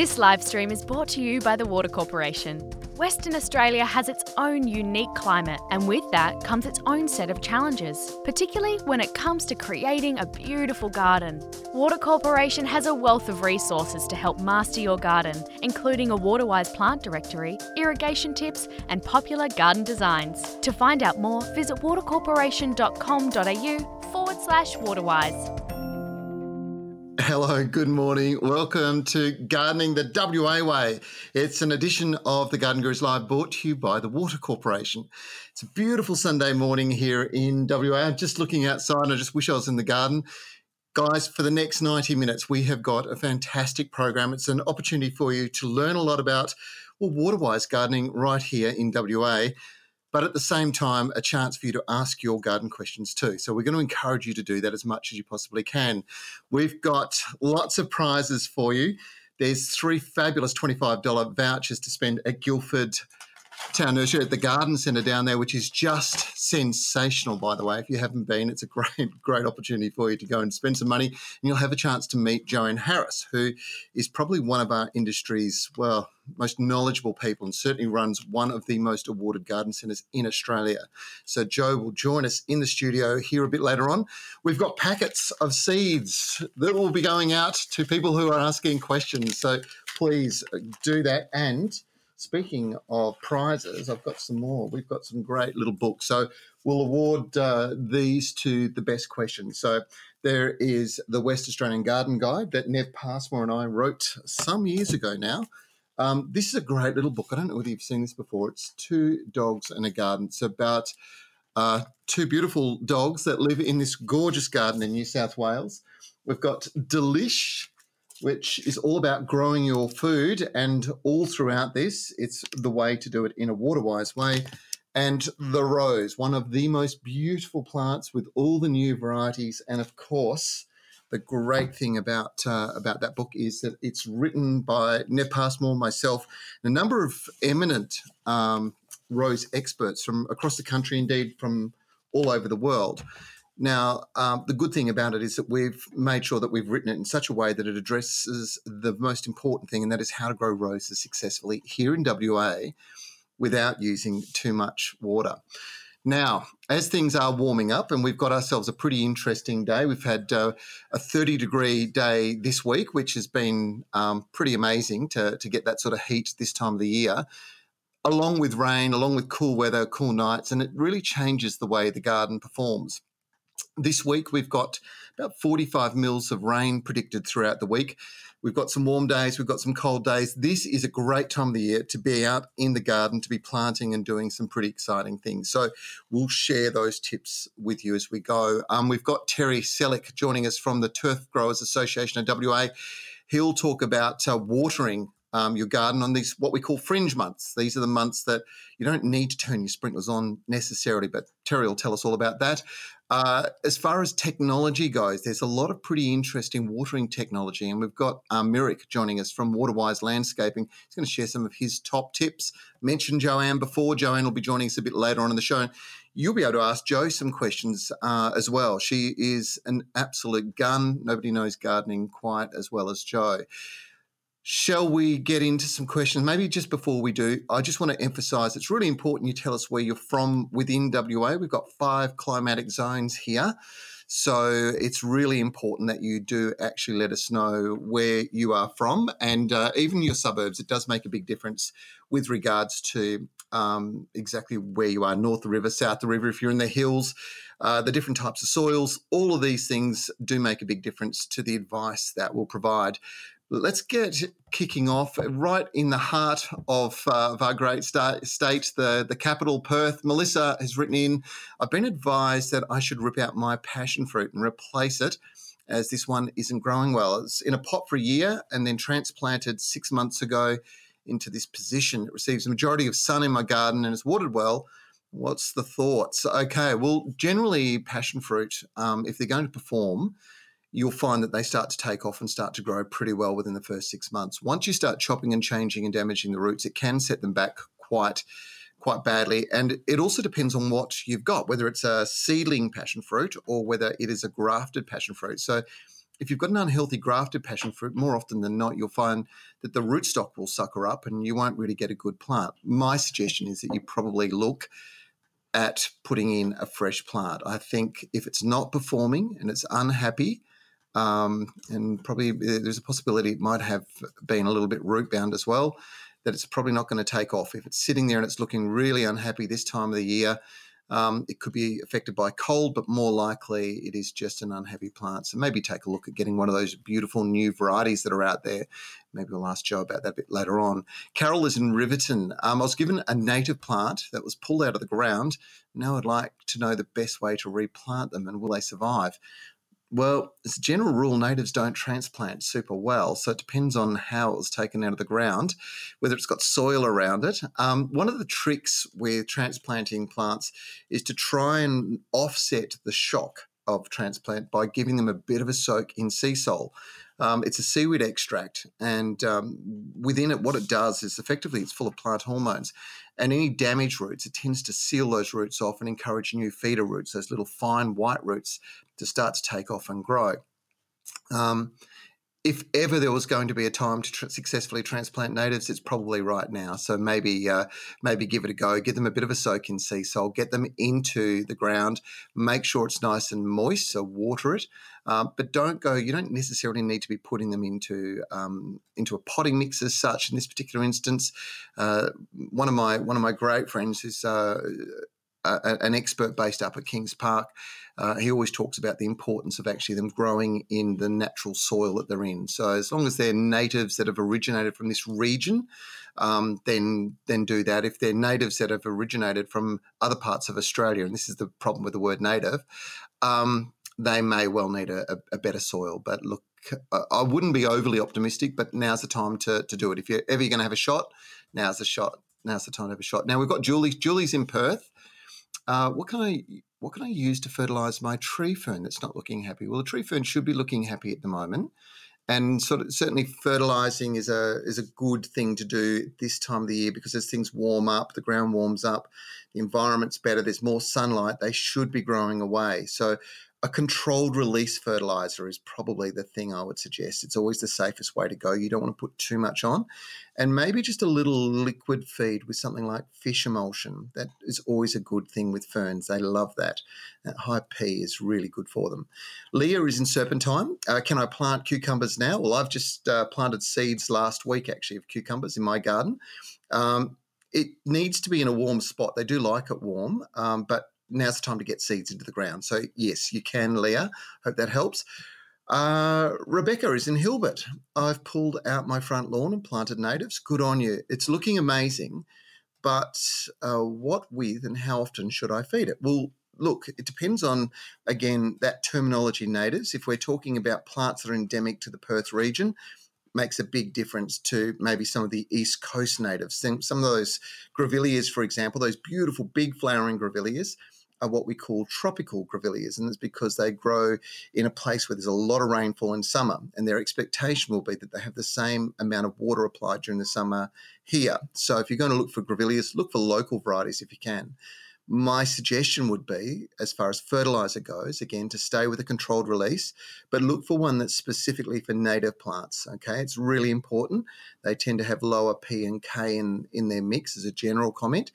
This live stream is brought to you by the Water Corporation. Western Australia has its own unique climate, and with that comes its own set of challenges, particularly when it comes to creating a beautiful garden. Water Corporation has a wealth of resources to help master your garden, including a Waterwise plant directory, irrigation tips, and popular garden designs. To find out more, visit watercorporation.com.au forward slash waterwise. Hello, good morning. Welcome to Gardening the WA Way. It's an edition of the Garden Gurus Live brought to you by the Water Corporation. It's a beautiful Sunday morning here in WA. I'm just looking outside. And I just wish I was in the garden. Guys, for the next 90 minutes, we have got a fantastic program. It's an opportunity for you to learn a lot about well, water-wise gardening right here in WA but at the same time, a chance for you to ask your garden questions too. So we're going to encourage you to do that as much as you possibly can. We've got lots of prizes for you. There's three fabulous $25 vouchers to spend at Guildford Town Nursery at the Garden Centre down there, which is just sensational, by the way. If you haven't been, it's a great, great opportunity for you to go and spend some money. And you'll have a chance to meet Joanne Harris, who is probably one of our industry's, well, most knowledgeable people and certainly runs one of the most awarded garden centres in Australia. So, Joe will join us in the studio here a bit later on. We've got packets of seeds that will be going out to people who are asking questions. So, please uh, do that. And speaking of prizes, I've got some more. We've got some great little books. So we'll award uh, these to the best questions. So there is the West Australian Garden Guide that Nev Passmore and I wrote some years ago now. Um, this is a great little book. I don't know whether you've seen this before. It's Two Dogs and a Garden. It's about uh, two beautiful dogs that live in this gorgeous garden in New South Wales. We've got Delish, which is all about growing your food. And all throughout this, it's the way to do it in a water wise way. And the rose, one of the most beautiful plants with all the new varieties. And of course, the great thing about uh, about that book is that it's written by Nev Passmore, myself, and a number of eminent um, rose experts from across the country, indeed from all over the world. Now, um, the good thing about it is that we've made sure that we've written it in such a way that it addresses the most important thing, and that is how to grow roses successfully here in WA without using too much water. Now, as things are warming up, and we've got ourselves a pretty interesting day, we've had uh, a 30 degree day this week, which has been um, pretty amazing to, to get that sort of heat this time of the year, along with rain, along with cool weather, cool nights, and it really changes the way the garden performs. This week, we've got about 45 mils of rain predicted throughout the week. We've got some warm days, we've got some cold days. This is a great time of the year to be out in the garden, to be planting and doing some pretty exciting things. So we'll share those tips with you as we go. Um, we've got Terry Selleck joining us from the Turf Growers Association of WA. He'll talk about uh, watering um, your garden on these what we call fringe months. These are the months that you don't need to turn your sprinklers on necessarily, but Terry will tell us all about that. Uh, as far as technology goes, there's a lot of pretty interesting watering technology, and we've got um, Mirek joining us from Waterwise Landscaping. He's going to share some of his top tips. Mentioned Joanne before. Joanne will be joining us a bit later on in the show. You'll be able to ask Joe some questions uh, as well. She is an absolute gun. Nobody knows gardening quite as well as Joe. Shall we get into some questions? Maybe just before we do, I just want to emphasize it's really important you tell us where you're from within WA. We've got five climatic zones here. So it's really important that you do actually let us know where you are from and uh, even your suburbs. It does make a big difference with regards to um, exactly where you are north the river, south the river, if you're in the hills, uh, the different types of soils. All of these things do make a big difference to the advice that we'll provide. Let's get kicking off right in the heart of, uh, of our great state, the, the capital, Perth. Melissa has written in I've been advised that I should rip out my passion fruit and replace it as this one isn't growing well. It's in a pot for a year and then transplanted six months ago into this position. It receives the majority of sun in my garden and is watered well. What's the thoughts? Okay, well, generally, passion fruit, um, if they're going to perform, you'll find that they start to take off and start to grow pretty well within the first six months. Once you start chopping and changing and damaging the roots, it can set them back quite quite badly. And it also depends on what you've got, whether it's a seedling passion fruit or whether it is a grafted passion fruit. So if you've got an unhealthy grafted passion fruit, more often than not, you'll find that the rootstock will sucker up and you won't really get a good plant. My suggestion is that you probably look at putting in a fresh plant. I think if it's not performing and it's unhappy, um, and probably uh, there's a possibility it might have been a little bit root bound as well, that it's probably not going to take off. If it's sitting there and it's looking really unhappy this time of the year, um, it could be affected by cold, but more likely it is just an unhappy plant. So maybe take a look at getting one of those beautiful new varieties that are out there. Maybe we'll ask Joe about that a bit later on. Carol is in Riverton. Um, I was given a native plant that was pulled out of the ground. Now I'd like to know the best way to replant them and will they survive? Well, as a general rule, natives don't transplant super well, so it depends on how it was taken out of the ground, whether it's got soil around it. Um, one of the tricks with transplanting plants is to try and offset the shock of transplant by giving them a bit of a soak in Seasol. Um, it's a seaweed extract, and um, within it, what it does is effectively it's full of plant hormones. And any damaged roots, it tends to seal those roots off and encourage new feeder roots, those little fine white roots, to start to take off and grow. Um, if ever there was going to be a time to tr- successfully transplant natives, it's probably right now. So maybe uh, maybe give it a go. Give them a bit of a soak in Seasol. Get them into the ground. Make sure it's nice and moist. So water it, um, but don't go. You don't necessarily need to be putting them into um, into a potting mix as such. In this particular instance, uh, one of my one of my great friends is uh, an expert based up at Kings Park uh, he always talks about the importance of actually them growing in the natural soil that they're in. So as long as they're natives that have originated from this region, um, then then do that. If they're natives that have originated from other parts of Australia, and this is the problem with the word native, um, they may well need a, a, better soil. But look, I wouldn't be overly optimistic, but now's the time to, to do it. If you're ever you're going to have a shot, now's the shot. Now's the time to have a shot. Now we've got Julie. Julie's in Perth. Uh, what can I what can I use to fertilize my tree fern that's not looking happy? Well, the tree fern should be looking happy at the moment. And sort of certainly fertilizing is a is a good thing to do this time of the year because as things warm up, the ground warms up, the environment's better, there's more sunlight, they should be growing away. So a controlled release fertilizer is probably the thing I would suggest. It's always the safest way to go. You don't want to put too much on. And maybe just a little liquid feed with something like fish emulsion. That is always a good thing with ferns. They love that. that high P is really good for them. Leah is in Serpentine. Uh, can I plant cucumbers now? Well, I've just uh, planted seeds last week actually of cucumbers in my garden. Um, it needs to be in a warm spot. They do like it warm, um, but now's the time to get seeds into the ground. So, yes, you can, Leah. Hope that helps. Uh, Rebecca is in Hilbert. I've pulled out my front lawn and planted natives. Good on you. It's looking amazing, but uh, what with and how often should I feed it? Well, look, it depends on, again, that terminology natives. If we're talking about plants that are endemic to the Perth region, makes a big difference to maybe some of the East Coast natives. Some of those grevilleas, for example, those beautiful big flowering grevilleas, are what we call tropical grevilleas, and it's because they grow in a place where there's a lot of rainfall in summer, and their expectation will be that they have the same amount of water applied during the summer here. So if you're going to look for grevilleas, look for local varieties if you can. My suggestion would be, as far as fertilizer goes, again, to stay with a controlled release, but look for one that's specifically for native plants. Okay, it's really important. They tend to have lower P and K in, in their mix, as a general comment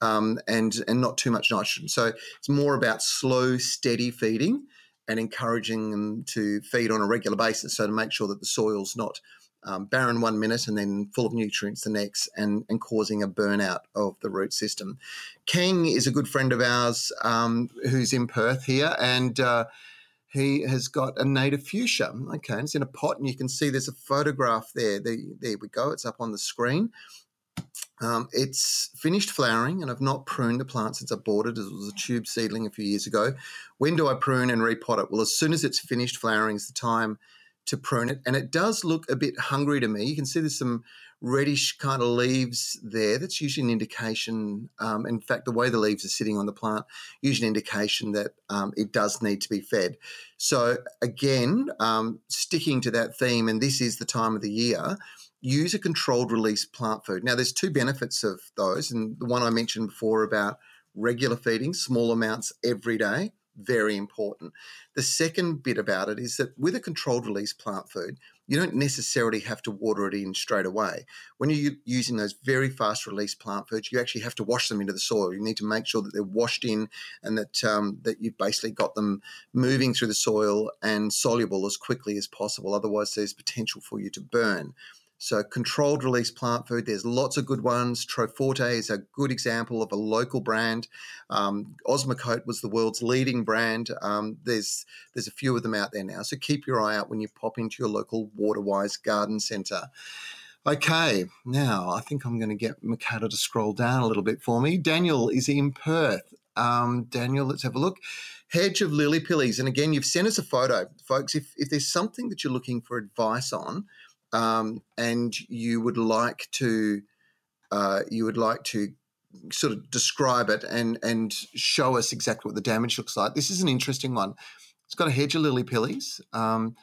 um, and and not too much nitrogen. So it's more about slow, steady feeding and encouraging them to feed on a regular basis. So to make sure that the soil's not um, barren one minute and then full of nutrients the next, and, and causing a burnout of the root system. King is a good friend of ours um, who's in Perth here, and uh, he has got a native fuchsia. Okay, it's in a pot, and you can see there's a photograph there. there. There we go. It's up on the screen. Um, it's finished flowering, and I've not pruned the plant since I bought it. It was a tube seedling a few years ago. When do I prune and repot it? Well, as soon as it's finished flowering is the time to prune it. And it does look a bit hungry to me. You can see there's some reddish kind of leaves there. That's usually an indication, um, in fact, the way the leaves are sitting on the plant, usually an indication that um, it does need to be fed. So, again, um, sticking to that theme, and this is the time of the year, use a controlled release plant food. Now, there's two benefits of those, and the one I mentioned before about regular feeding, small amounts every day, very important. The second bit about it is that with a controlled release plant food, you don't necessarily have to water it in straight away. When you're using those very fast release plant foods, you actually have to wash them into the soil. You need to make sure that they're washed in and that um, that you've basically got them moving through the soil and soluble as quickly as possible. Otherwise, there's potential for you to burn. So, controlled release plant food, there's lots of good ones. Troforte is a good example of a local brand. Um, Osmocote was the world's leading brand. Um, there's there's a few of them out there now. So, keep your eye out when you pop into your local Waterwise garden centre. Okay, now I think I'm going to get Mikado to scroll down a little bit for me. Daniel is in Perth. Um, Daniel, let's have a look. Hedge of lily pillies. And again, you've sent us a photo. Folks, if, if there's something that you're looking for advice on, um, and you would like to uh, you would like to sort of describe it and and show us exactly what the damage looks like. This is an interesting one. It's got a hedge of lily pillies, um,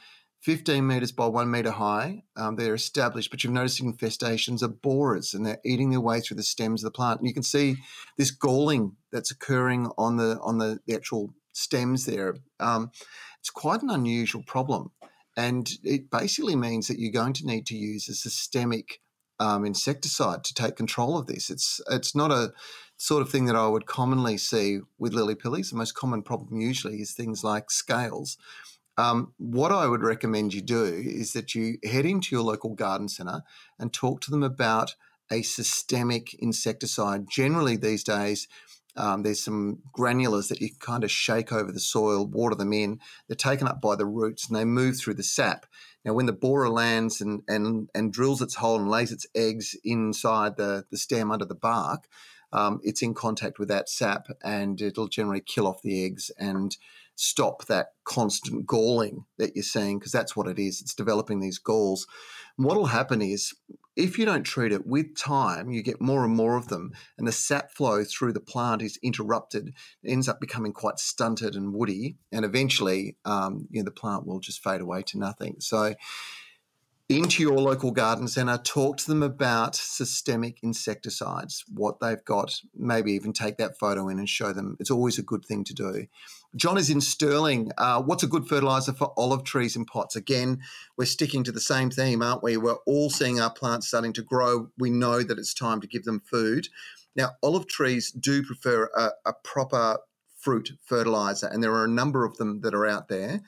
15 meters by one meter high. Um, they're established, but you've noticed infestations of borers, and they're eating their way through the stems of the plant. And you can see this galling that's occurring on the on the, the actual stems there. Um, it's quite an unusual problem. And it basically means that you're going to need to use a systemic um, insecticide to take control of this. It's it's not a sort of thing that I would commonly see with lily pillies. The most common problem usually is things like scales. Um, what I would recommend you do is that you head into your local garden centre and talk to them about a systemic insecticide. Generally, these days, um, there's some granulars that you kind of shake over the soil, water them in. They're taken up by the roots and they move through the sap. Now, when the borer lands and, and, and drills its hole and lays its eggs inside the, the stem under the bark, um, it's in contact with that sap and it'll generally kill off the eggs and stop that constant galling that you're seeing because that's what it is. It's developing these galls. What will happen is if you don't treat it with time, you get more and more of them, and the sap flow through the plant is interrupted. It ends up becoming quite stunted and woody, and eventually, um, you know, the plant will just fade away to nothing. So, into your local garden centre, talk to them about systemic insecticides, what they've got, maybe even take that photo in and show them. It's always a good thing to do. John is in Stirling. Uh, what's a good fertiliser for olive trees in pots? Again, we're sticking to the same theme, aren't we? We're all seeing our plants starting to grow. We know that it's time to give them food. Now, olive trees do prefer a, a proper fruit fertiliser, and there are a number of them that are out there.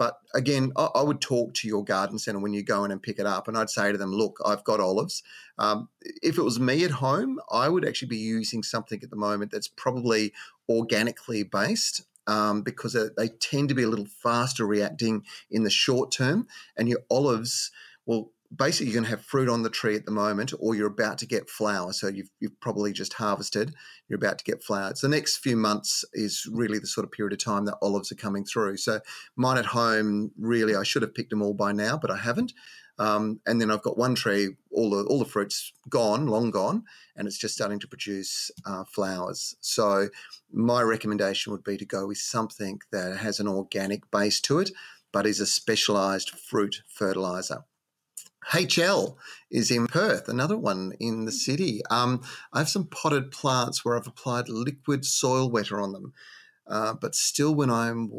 But again, I, I, would talk to your garden centre when you go in and pick it up, and I'd say to them, "Look, I've got olives. Um, if it was me at home, I would actually be using something at the moment that's probably organically based." Um, because they tend to be a little faster reacting in the short term, and your olives will basically you're going to have fruit on the tree at the moment or you're about to get flower so you've, you've probably just harvested you're about to get flowers the next few months is really the sort of period of time that olives are coming through so mine at home really i should have picked them all by now but i haven't um, and then I've got one tree, all the all the fruits gone, long gone, and it's just starting to produce uh, flowers. So my recommendation would be to go with something that has an organic base to it, but is a specialised fruit fertilizer. HL is in Perth, another one in the city. Um, I have some potted plants where I've applied liquid soil wetter on them. Uh, but still, when I'm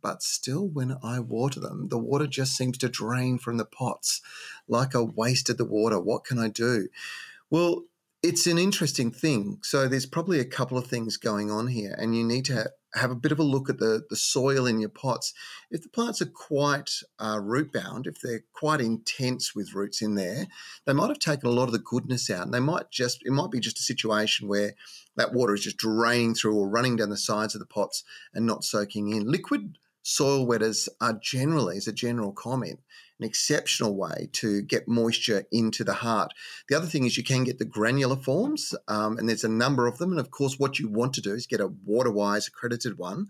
but still when I water them, the water just seems to drain from the pots, like I wasted the water. What can I do? Well, it's an interesting thing. So there's probably a couple of things going on here, and you need to have a bit of a look at the, the soil in your pots. If the plants are quite uh, root bound, if they're quite intense with roots in there, they might have taken a lot of the goodness out. And they might just, it might be just a situation where that water is just draining through or running down the sides of the pots and not soaking in. Liquid soil wetters are generally, as a general comment, an exceptional way to get moisture into the heart. The other thing is you can get the granular forms, um, and there's a number of them. And of course, what you want to do is get a WaterWise accredited one.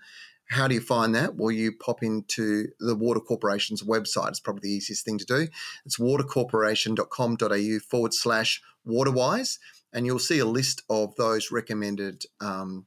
How do you find that? Well, you pop into the Water Corporation's website. It's probably the easiest thing to do. It's watercorporation.com.au forward slash waterwise, and you'll see a list of those recommended um,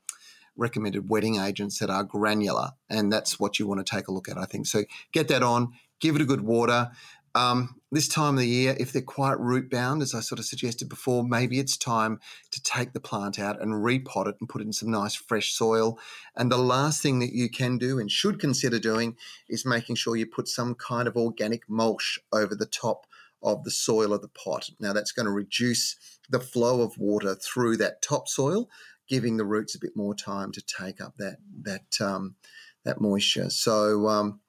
recommended wetting agents that are granular, and that's what you want to take a look at. I think so. Get that on, give it a good water. Um, this time of the year, if they're quite root bound, as I sort of suggested before, maybe it's time to take the plant out and repot it and put it in some nice fresh soil. And the last thing that you can do and should consider doing is making sure you put some kind of organic mulch over the top of the soil of the pot. Now, that's going to reduce the flow of water through that topsoil, giving the roots a bit more time to take up that that um, that moisture. So um,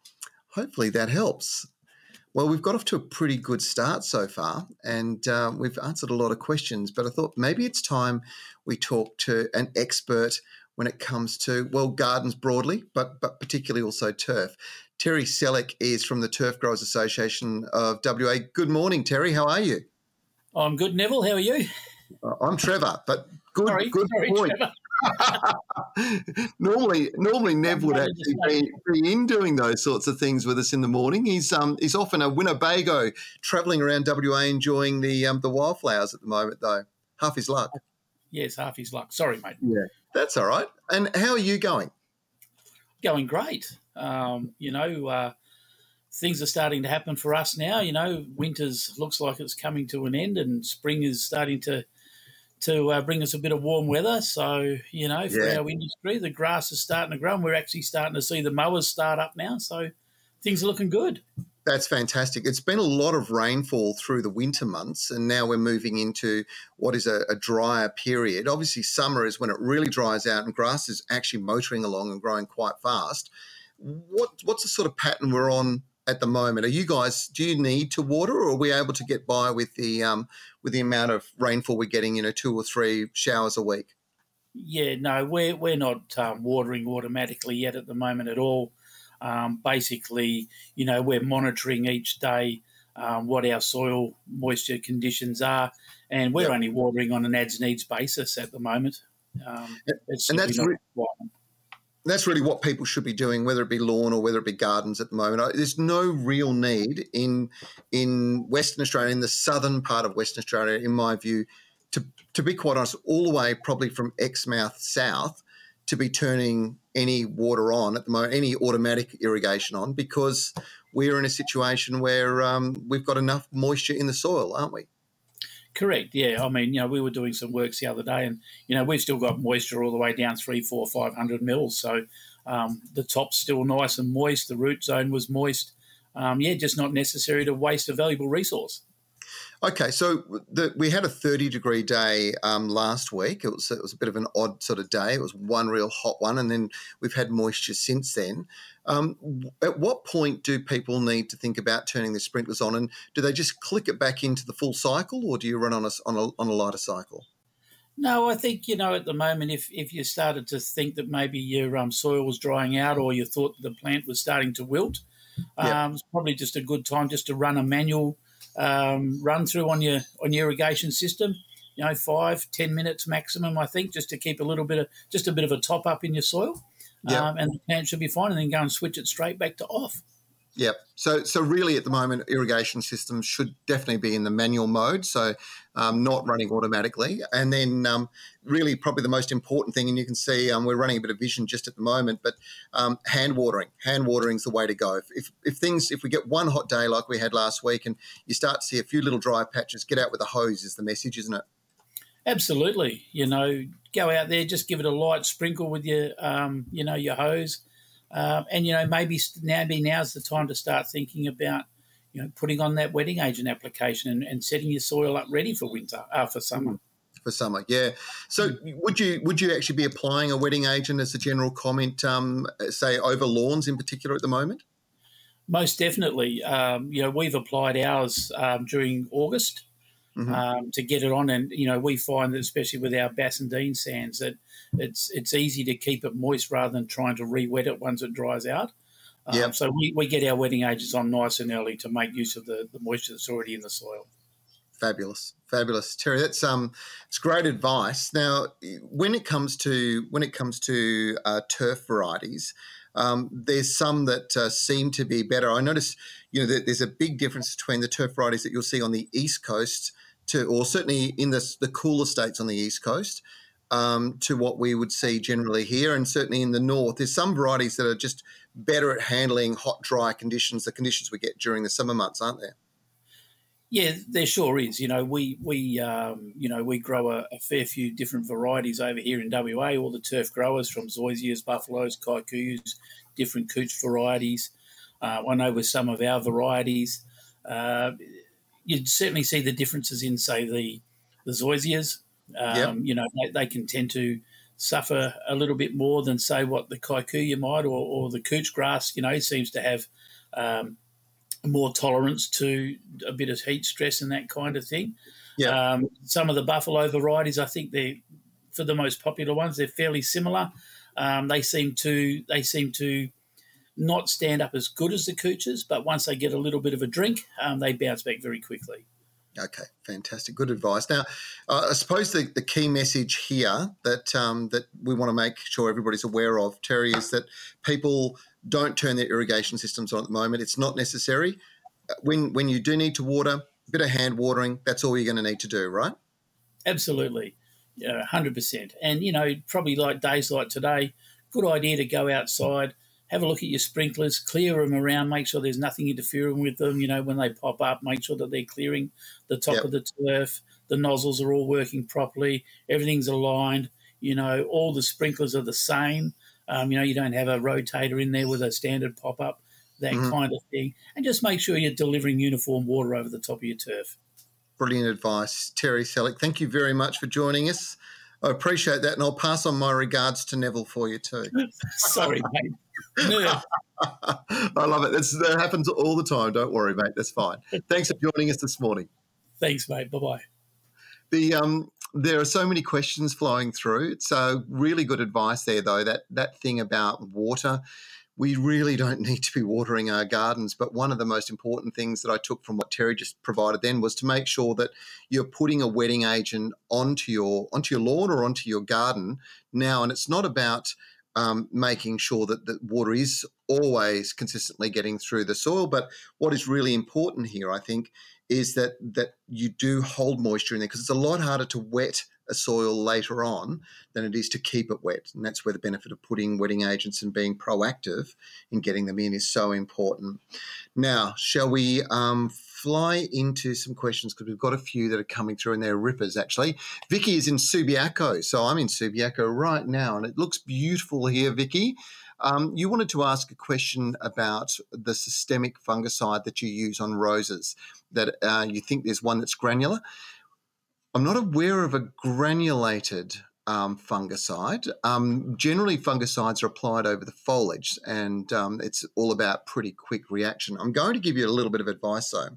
hopefully that helps. Well, we've got off to a pretty good start so far, and uh, we've answered a lot of questions. But I thought maybe it's time we talk to an expert when it comes to well gardens broadly, but but particularly also turf. Terry Selleck is from the Turf Growers Association of WA. Good morning, Terry. How are you? I'm good, Neville. How are you? Uh, I'm Trevor, but good, sorry, good sorry, point. Normally, normally Nev would actually be, be, in doing those sorts of things with us in the morning. He's um he's often a Winnebago, travelling around WA, enjoying the um the wildflowers at the moment. Though half his luck. Yes, half his luck. Sorry, mate. Yeah, that's all right. And how are you going? Going great. Um, you know, uh, things are starting to happen for us now. You know, winter's looks like it's coming to an end, and spring is starting to to uh, bring us a bit of warm weather. So, you know, for yeah. our industry, the grass is starting to grow and we're actually starting to see the mowers start up now. So things are looking good. That's fantastic. It's been a lot of rainfall through the winter months, and now we're moving into what is a, a, drier period. Obviously, summer is when it really dries out, and grass is actually motoring along and growing quite fast. What what's the sort of pattern we're on at the moment? Are you guys do you need to water, or are we able to get by with the um, with the amount of rainfall we're getting, you know, two or three showers a week? Yeah, no, we're we're not um, watering automatically yet at the moment at all. Um, basically, you know, we're monitoring each day um, what our soil moisture conditions are, and we're yep. only watering on an as needs basis at the moment. Um, and that's re- that's really what people should be doing, whether it be lawn or whether it be gardens at the moment. There's no real need in in Western Australia, in the southern part of Western Australia, in my view, to to be quite honest, all the way probably from Exmouth south, to be turning any water on at the moment, any automatic irrigation on, because we're in a situation where um, we've got enough moisture in the soil, aren't we? Correct. Yeah. I mean, you know, we were doing some works the other day, and you know, we've still got moisture all the way down three, four, five hundred mils. So um, the top's still nice and moist. The root zone was moist. Um, yeah, just not necessary to waste a valuable resource. Okay, so the, we had a 30 degree day um, last week. It was, it was a bit of an odd sort of day. It was one real hot one, and then we've had moisture since then. Um, at what point do people need to think about turning the sprinklers on, and do they just click it back into the full cycle, or do you run on a, on a, on a lighter cycle? No, I think you know at the moment, if if you started to think that maybe your um, soil was drying out, or you thought the plant was starting to wilt, um, it's probably just a good time just to run a manual um, run through on your on your irrigation system. You know, five ten minutes maximum, I think, just to keep a little bit of just a bit of a top up in your soil, yep. um, and the plant should be fine. And then go and switch it straight back to off. Yep. So, so really, at the moment, irrigation systems should definitely be in the manual mode, so um, not running automatically. And then, um, really, probably the most important thing, and you can see um, we're running a bit of vision just at the moment, but um, hand watering. Hand watering is the way to go. If, if, if things, if we get one hot day like we had last week, and you start to see a few little dry patches, get out with a hose is the message, isn't it? Absolutely. You know, go out there, just give it a light sprinkle with your, um, you know, your hose um, and you know, maybe now be now's the time to start thinking about you know putting on that wetting agent application and, and setting your soil up ready for winter, uh, for summer. For summer, yeah. So, would you would you actually be applying a wetting agent as a general comment, um, say over lawns in particular at the moment? Most definitely. Um, you know, we've applied ours um, during August mm-hmm. um, to get it on. And you know, we find that especially with our Bassendean sands that it's it's easy to keep it moist rather than trying to re-wet it once it dries out. Um, yep. So we, we get our wetting agents on nice and early to make use of the, the moisture that's already in the soil. Fabulous, fabulous, Terry. That's um, it's great advice. Now, when it comes to when it comes to uh, turf varieties, um, there's some that uh, seem to be better. I notice, you know, that there's a big difference between the turf varieties that you'll see on the east coast to, or certainly in the the cooler states on the east coast, um, to what we would see generally here, and certainly in the north. There's some varieties that are just better at handling hot, dry conditions, the conditions we get during the summer months, aren't there? Yeah, there sure is. You know, we we um, you know we grow a, a, fair few different varieties over here in WA. All the turf growers from zoysias, buffaloes, kikuyus, different cooch varieties. Uh, I know with some of our varieties, uh, you'd certainly see the differences in, say, the the zoysias. Um, yep. You know, they, they, can tend to suffer a little bit more than, say, what the kikuyu might, or, or the cooch grass. You know, seems to have um, more tolerance to a bit of heat stress and that kind of thing. Yeah. Um, some of the buffalo varieties, I think they're for the most popular ones, they're fairly similar. Um, they seem to they seem to not stand up as good as the cooches, but once they get a little bit of a drink, um, they bounce back very quickly. Okay, fantastic, good advice. Now, uh, I suppose the, the key message here that um, that we want to make sure everybody's aware of, Terry, is that people don't turn their irrigation systems on at the moment. It's not necessary. Uh, when when you do need to water, a bit of hand watering, that's all you're going to need to do, right? Absolutely, hundred percent. And you know, probably like days like today, good idea to go outside, have a look at your sprinklers, clear them around, make sure there's nothing interfering with them. You know, when they pop up, make sure that they're clearing the top yep. of the turf, the nozzles are all working properly, everything's aligned. You know, all the sprinklers are the same. Um, you know, you don't have a rotator in there with a standard pop up, that mm-hmm. kind of thing. And just make sure you're delivering uniform water over the top of your turf. Brilliant advice. Terry Selleck, thank you very much for joining us. I appreciate that, and I'll pass on my regards to Neville for you too. Sorry, mate. I love it. It's, that happens all the time. Don't worry, mate. That's fine. Thanks for joining us this morning. Thanks, mate. Bye bye. The um, there are so many questions flowing through. So really good advice there, though. That that thing about water, we really don't need to be watering our gardens. But one of the most important things that I took from what Terry just provided then was to make sure that you're putting a wetting agent onto your onto your lawn or onto your garden now. And it's not about um, making sure that the water is always consistently getting through the soil. But what is really important here, I think, is that that you do hold moisture in there because it's a lot harder to wet a soil later on than it is to keep it wet. And that's where the benefit of putting wetting agents and being proactive in getting them in is so important. Now, shall we um, fly into some questions because we've got a few that are coming through and they're rippers actually. Vicky is in Subiaco, so I'm in Subiaco right now and it looks beautiful here, Vicky. Um, you wanted to ask a question about the systemic fungicide that you use on roses, that uh, you think there's one that's granular. I'm not aware of a granulated um, fungicide. Um, generally, fungicides are applied over the foliage, and um, it's all about pretty quick reaction. I'm going to give you a little bit of advice though.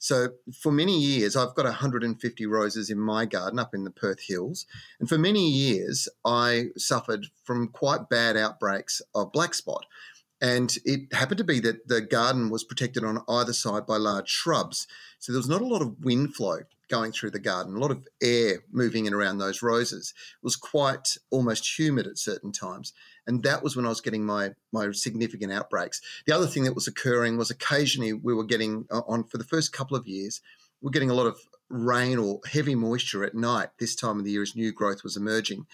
So, for many years, I've got 150 roses in my garden up in the Perth Hills. And for many years, I suffered from quite bad outbreaks of black spot. And it happened to be that the garden was protected on either side by large shrubs. So there was not a lot of wind flow going through the garden, a lot of air moving in around those roses. It was quite almost humid at certain times. And that was when I was getting my, my significant outbreaks. The other thing that was occurring was occasionally we were getting uh, on for the first couple of years, we're getting a lot of rain or heavy moisture at night this time of the year as new growth was emerging.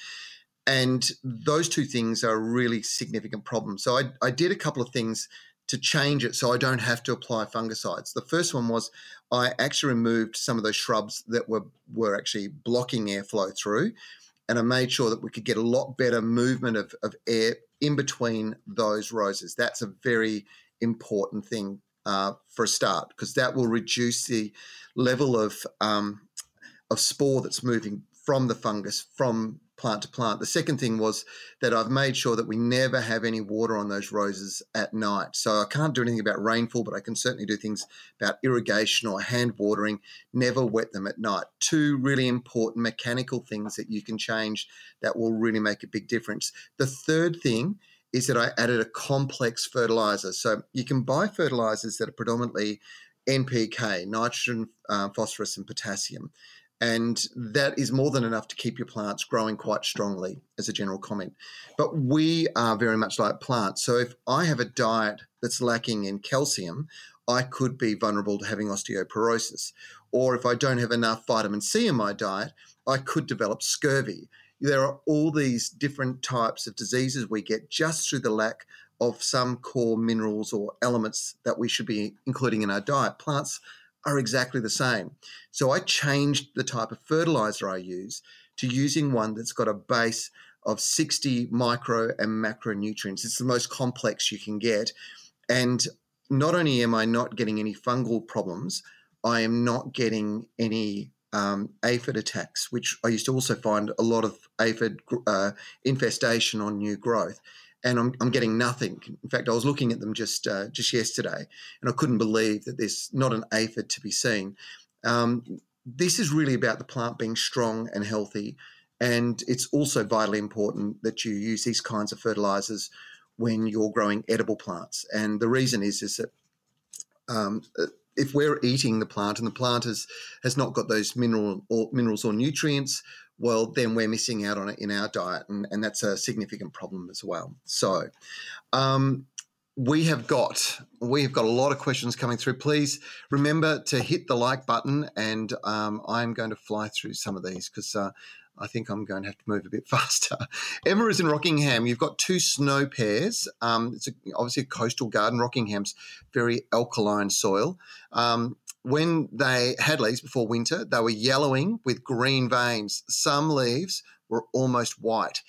And those two things are really significant problem. So I, I did a couple of things to change it so I don't have to apply fungicides. The first one was I actually removed some of those shrubs that were, were actually blocking airflow through and I made sure that we could get a lot better movement of, of air in between those roses. That's a very important thing uh, for a start because that will reduce the level of um, of spore that's moving from the fungus from plant to plant. The second thing was that I've made sure that we never have any water on those roses at night. So I can't do anything about rainfall, but I can certainly do things about irrigation or hand watering. Never wet them at night. Two really important mechanical things that you can change that will really make a big difference. The third thing is that I added a complex fertilizer. So you can buy fertilizers that are predominantly NPK, nitrogen, uh, phosphorus, and potassium. And that is more than enough to keep your plants growing quite strongly, as a general comment. But we are very much like plants. So if I have a diet that's lacking in calcium, I could be vulnerable to having osteoporosis. Or if I don't have enough vitamin C in my diet, I could develop scurvy. There are all these different types of diseases we get just through the lack of some core minerals or elements that we should be including in our diet. Plants are exactly the same. So I changed the type of fertilizer I use to using one that's got a base of 60 micro and macronutrients. It's the most complex you can get. And not only am I not getting any fungal problems, I am not getting any um, aphid attacks, which I used to also find a lot of aphid uh, infestation on new growth and I'm, I'm getting nothing. In fact, I was looking at them just uh, just yesterday, and I couldn't believe that there's not an aphid to be seen. Um, this is really about the plant being strong and healthy, and it's also vitally important that you use these kinds of fertilizers when you're growing edible plants. And the reason is is that um, if we're eating the plant and the plant has has not got those mineral or minerals or nutrients, well, then we're missing out on it in our diet, and, and that's a significant problem as well. So, um, we have got we have got a lot of questions coming through. Please remember to hit the like button, and um, I'm going to fly through some of these because uh, I think I'm going to have to move a bit faster. Emma is in Rockingham. You've got two snow pears. Um, it's a, obviously a coastal garden. Rockingham's very alkaline soil. Um, when they had leaves before winter, they were yellowing with green veins. Some leaves were almost white.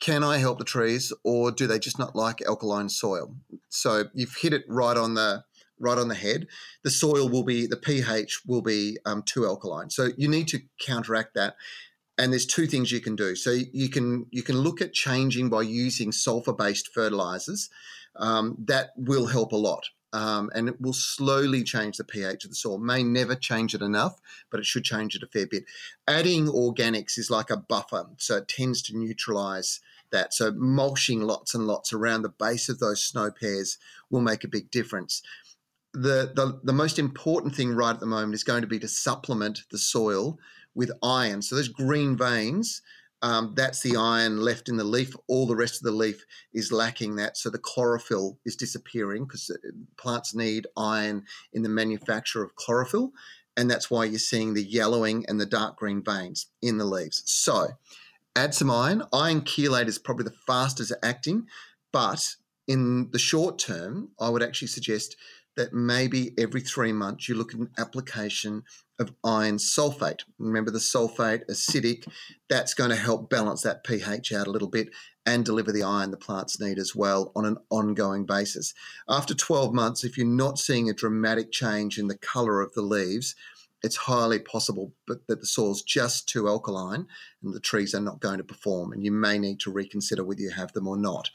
Can I help the trees, or do they just not like alkaline soil? So you've hit it right on the right on the head. The soil will be the pH will be um, too alkaline. So you need to counteract that. And there's two things you can do. So you can you can look at changing by using sulfur based fertilizers. Um, that will help a lot um, and it will slowly change the pH of the soil. May never change it enough, but it should change it a fair bit. Adding organics is like a buffer, so it tends to neutralize that. So mulching lots and lots around the base of those snow pears will make a big difference. The, the, the most important thing right at the moment is going to be to supplement the soil with iron. So those green veins um, that's the iron left in the leaf. All the rest of the leaf is lacking that. So the chlorophyll is disappearing because uh, plants need iron in the manufacture of chlorophyll. And that's why you're seeing the yellowing and the dark green veins in the leaves. So add some iron. Iron chelate is probably the fastest acting, but in the short term, I would actually suggest that maybe every three months you look at an application of iron sulfate. Remember the sulfate, acidic, that's going to help balance that pH out a little bit and deliver the iron the plants need as well on an ongoing basis. After 12 months, if you're not seeing a dramatic change in the colour of the leaves, it's highly possible but that the soil's just too alkaline and the trees are not going to perform and you may need to reconsider whether you have them or not.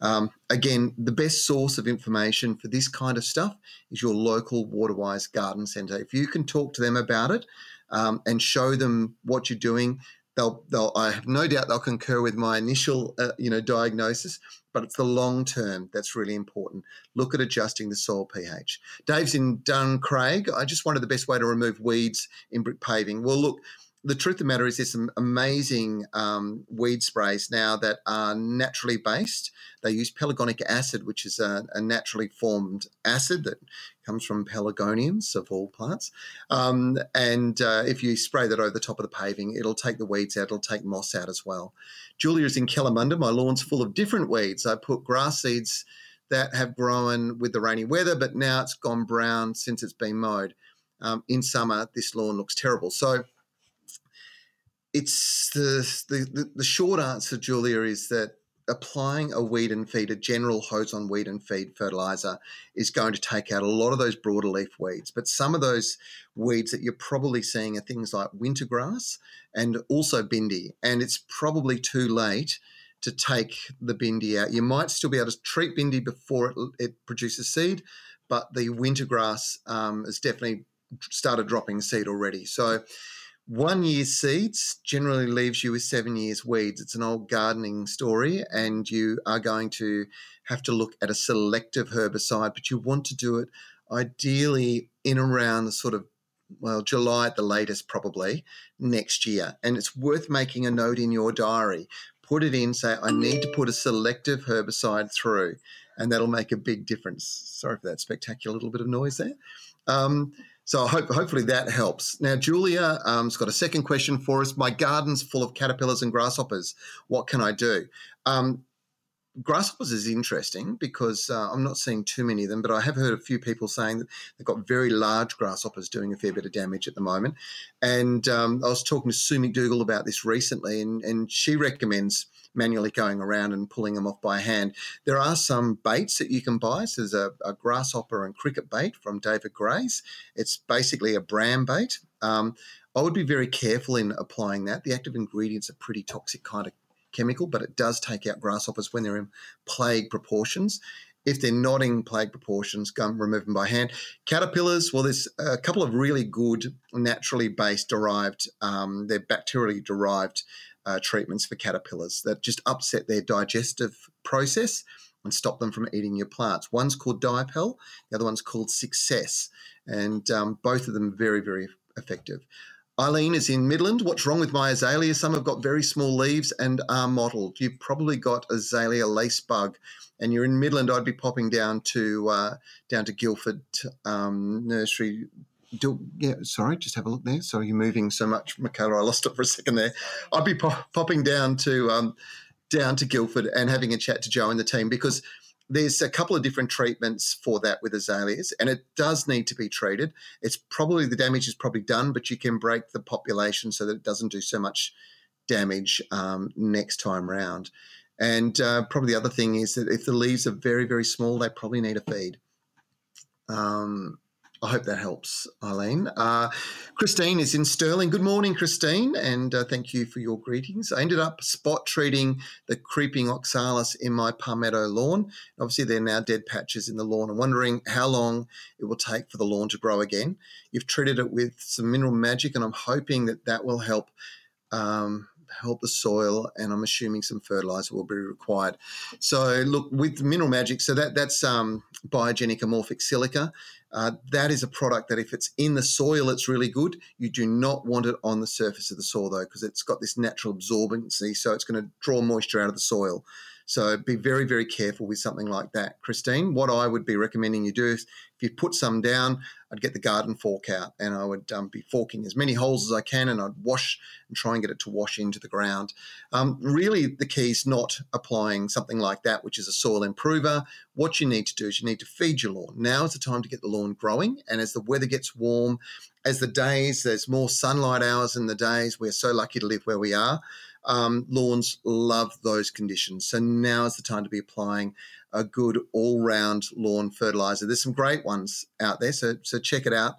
Um, again, the best source of information for this kind of stuff is your local Waterwise Garden Centre. If you can talk to them about it um, and show them what you're doing, they'll, they'll, I have no doubt they'll concur with my initial, uh, you know, diagnosis. But it's the long term that's really important. Look at adjusting the soil pH. Dave's in Duncraig. I just wanted the best way to remove weeds in brick paving. Well, look, the truth of the matter is there's some amazing um, weed sprays now that are naturally based. They use pelargonic acid, which is a, a naturally formed acid that comes from pelargoniums of all plants. Um, and uh, if you spray that over the top of the paving, it'll take the weeds out, it'll take moss out as well. Julia's in Kalamunda. My lawn's full of different weeds. I put grass seeds that have grown with the rainy weather, but now it's gone brown since it's been mowed. Um, in summer, this lawn looks terrible. So it's the, the, the short answer, Julia, is that applying a weed and feed, a general hose on weed and feed fertilizer, is going to take out a lot of those broader leaf weeds. But some of those weeds that you're probably seeing are things like winter grass and also bindi. And it's probably too late to take the bindi out. You might still be able to treat bindi before it, it produces seed, but the winter grass um, has definitely started dropping seed already. So one year seeds generally leaves you with seven years weeds. It's an old gardening story, and you are going to have to look at a selective herbicide, but you want to do it ideally in around the sort of well, July at the latest, probably next year. And it's worth making a note in your diary. Put it in, say, I need to put a selective herbicide through, and that'll make a big difference. Sorry for that spectacular little bit of noise there. Um, so hope, hopefully that helps. Now, Julia um, has got a second question for us. My garden's full of caterpillars and grasshoppers. What can I do? Um, grasshoppers is interesting because uh, I'm not seeing too many of them, but I have heard a few people saying that they've got very large grasshoppers doing a fair bit of damage at the moment. And um, I was talking to Sue McDougall about this recently, and, and she recommends manually going around and pulling them off by hand. There are some baits that you can buy. So there's a, a grasshopper and cricket bait from David Gray's. It's basically a bran bait. Um, I would be very careful in applying that. The active ingredients are pretty toxic kind of chemical, but it does take out grasshoppers when they're in plague proportions. If they're not in plague proportions, go and remove them by hand. Caterpillars, well, there's a couple of really good naturally based derived, um, they're bacterially derived uh, treatments for caterpillars that just upset their digestive process and stop them from eating your plants. One's called Dipel, the other one's called Success, and um, both of them very, very effective. Eileen is in Midland. What's wrong with my azalea? Some have got very small leaves and are mottled. You've probably got azalea lace bug, and you're in Midland. I'd be popping down to uh, down to Guildford um, Nursery do, yeah, sorry, just have a look there. Sorry, you're moving so much, Michaela. I lost it for a second there. I'd be popping down to um, down to Guildford and having a chat to Joe and the team because there's a couple of different treatments for that with azaleas, and it does need to be treated. It's probably the damage is probably done, but you can break the population so that it doesn't do so much damage um, next time round. And uh, probably the other thing is that if the leaves are very, very small, they probably need a feed. Um, I hope that helps, Eileen. Uh, Christine is in Stirling. Good morning, Christine, and uh, thank you for your greetings. I ended up spot treating the creeping oxalis in my palmetto lawn. Obviously, there are now dead patches in the lawn. I'm wondering how long it will take for the lawn to grow again. You've treated it with some mineral magic, and I'm hoping that that will help. Um, help the soil, and I'm assuming some fertilizer will be required. So, look with mineral magic. So that that's um, biogenic amorphic silica. Uh, that is a product that if it's in the soil, it's really good. You do not want it on the surface of the soil though, because it's got this natural absorbency, so it's going to draw moisture out of the soil. So be very, very careful with something like that, Christine. What I would be recommending you do is if you put some down, I'd get the garden fork out and I would um, be forking as many holes as I can and I'd wash and try and get it to wash into the ground. Um, really, the key is not applying something like that, which is a soil improver. What you need to do is you need to feed your lawn. Now is the time to get the lawn growing. And as the weather gets warm, as the days, there's more sunlight hours in the days, we're so lucky to live where we are. Um, lawns love those conditions. So now is the time to be applying a good all round lawn fertilizer. There's some great ones out there, so so check it out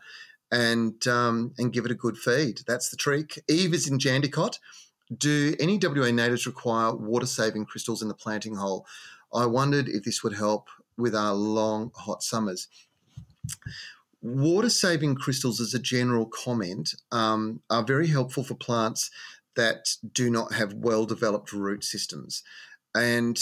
and um, and give it a good feed. That's the trick. Eve is in Jandakot. Do any WA natives require water saving crystals in the planting hole? I wondered if this would help with our long hot summers. Water saving crystals, as a general comment, um, are very helpful for plants that do not have well developed root systems. And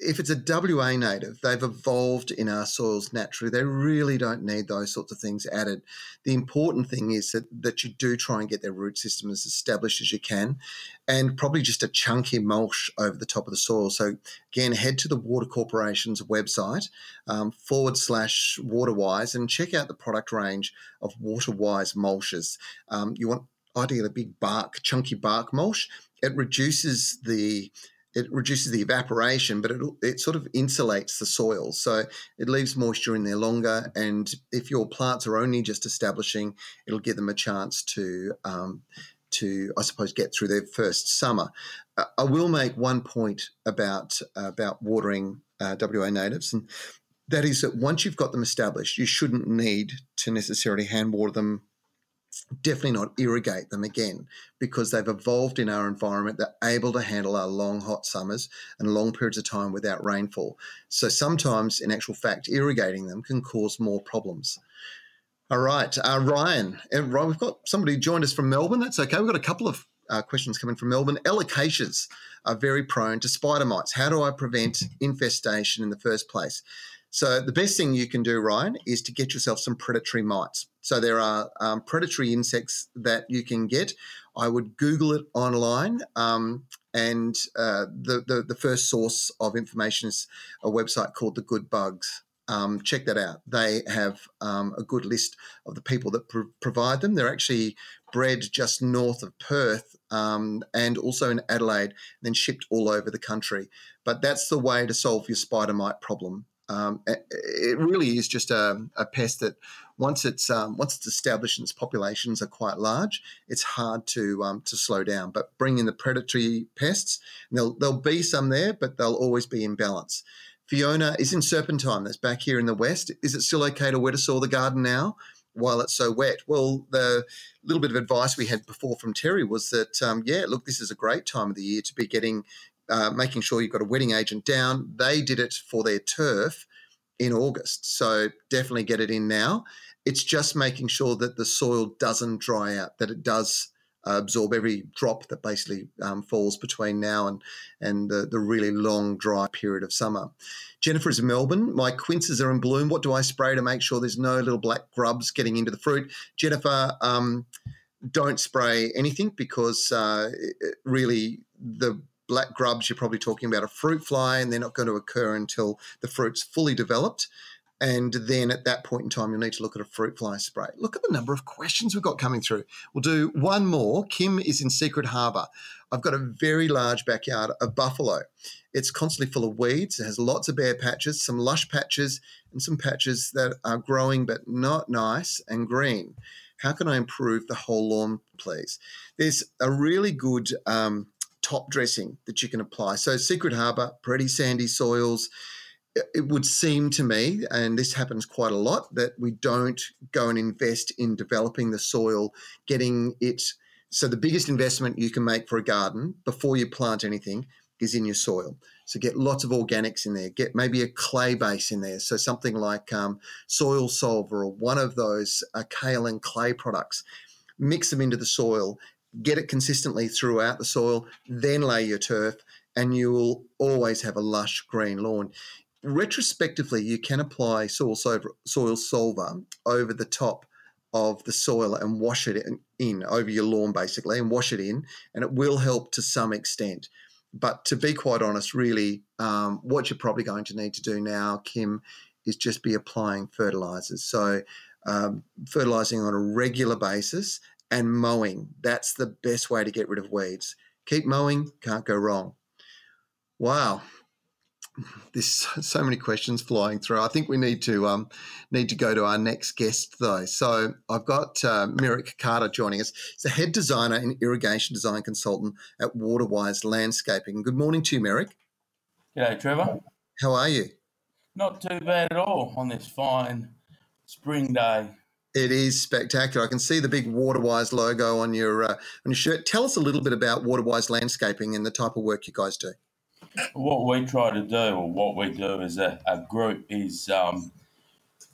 if it's a WA native, they've evolved in our soils naturally. They really don't need those sorts of things added. The important thing is that, that you do try and get their root system as established as you can, and probably just a chunky mulch over the top of the soil. So, again, head to the Water Corporation's website um, forward slash Waterwise and check out the product range of Waterwise mulches. Um, you want ideally a big bark, chunky bark mulch. It reduces the it reduces the evaporation, but it, it sort of insulates the soil. So it leaves moisture in there longer. And if your plants are only just establishing, it'll give them a chance to, um, to I suppose, get through their first summer. Uh, I will make one point about, uh, about watering uh, WA natives. And that is that once you've got them established, you shouldn't need to necessarily hand water them definitely not irrigate them again because they've evolved in our environment. They're able to handle our long, hot summers and long periods of time without rainfall. So sometimes, in actual fact, irrigating them can cause more problems. All right, uh, Ryan. And Ryan, we've got somebody joined us from Melbourne. That's okay. We've got a couple of uh, questions coming from Melbourne. Alocasias are very prone to spider mites. How do I prevent infestation in the first place? So the best thing you can do, Ryan, is to get yourself some predatory mites. So there are um, predatory insects that you can get. I would Google it online, um, and uh, the, the, the first source of information is a website called the Good Bugs. Um, check that out. They have um, a good list of the people that pr- provide them. They're actually bred just north of Perth um, and also in Adelaide, then shipped all over the country. But that's the way to solve your spider mite problem. Um, it really is just a, a pest that once it's um, once it's established and its populations are quite large, it's hard to um, to slow down. But bring in the predatory pests, there'll there'll be some there, but they'll always be in balance. Fiona is in Serpentine. That's back here in the west. Is it still okay to wetter soil the garden now? while it's so wet? Well, the little bit of advice we had before from Terry was that, um, yeah, look, this is a great time of the year to be getting uh, making sure you've got a wetting agent down. They did it for their turf in August. So definitely get it in now. It's just making sure that the soil doesn't dry out, that it does uh, absorb every drop that basically um, falls between now and, and the, the really long dry period of summer. Jennifer is in Melbourne. My quinces are in bloom. What do I spray to make sure there's no little black grubs getting into the fruit? Jennifer, um, don't spray anything because uh, really the black grubs, you're probably talking about a fruit fly, and they're not going to occur until the fruit's fully developed. And then at that point in time, you'll need to look at a fruit fly spray. Look at the number of questions we've got coming through. We'll do one more. Kim is in Secret Harbour. I've got a very large backyard of buffalo. It's constantly full of weeds. It has lots of bare patches, some lush patches, and some patches that are growing but not nice and green. How can I improve the whole lawn, please? There's a really good um, top dressing that you can apply. So, Secret Harbour, pretty sandy soils. It would seem to me, and this happens quite a lot, that we don't go and invest in developing the soil, getting it. So, the biggest investment you can make for a garden before you plant anything is in your soil. So, get lots of organics in there, get maybe a clay base in there. So, something like um, Soil Solver or one of those uh, kaolin clay products mix them into the soil get it consistently throughout the soil, then lay your turf, and you will always have a lush green lawn. Retrospectively, you can apply soil, soil solver over the top of the soil and wash it in, in over your lawn basically and wash it in, and it will help to some extent. But to be quite honest, really, um, what you're probably going to need to do now, Kim, is just be applying fertilizers. So, um, fertilizing on a regular basis and mowing. That's the best way to get rid of weeds. Keep mowing, can't go wrong. Wow. There's so many questions flying through. I think we need to um, need to go to our next guest though. So I've got uh, Mirek Carter joining us. He's a head designer and irrigation design consultant at Waterwise Landscaping. Good morning to you, Mirek. G'day, Trevor. How are you? Not too bad at all on this fine spring day. It is spectacular. I can see the big Waterwise logo on your uh, on your shirt. Tell us a little bit about Waterwise Landscaping and the type of work you guys do. What we try to do, or what we do as a, a group, is um,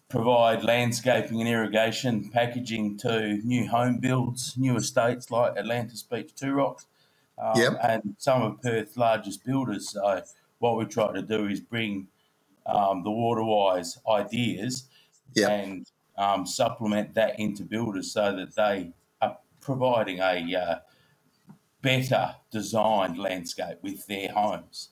provide landscaping and irrigation packaging to new home builds, new estates like Atlantis Beach Two Rocks, um, yep. and some of Perth's largest builders. So what we try to do is bring um, the Waterwise ideas yep. and um, supplement that into builders so that they are providing a uh, better designed landscape with their homes.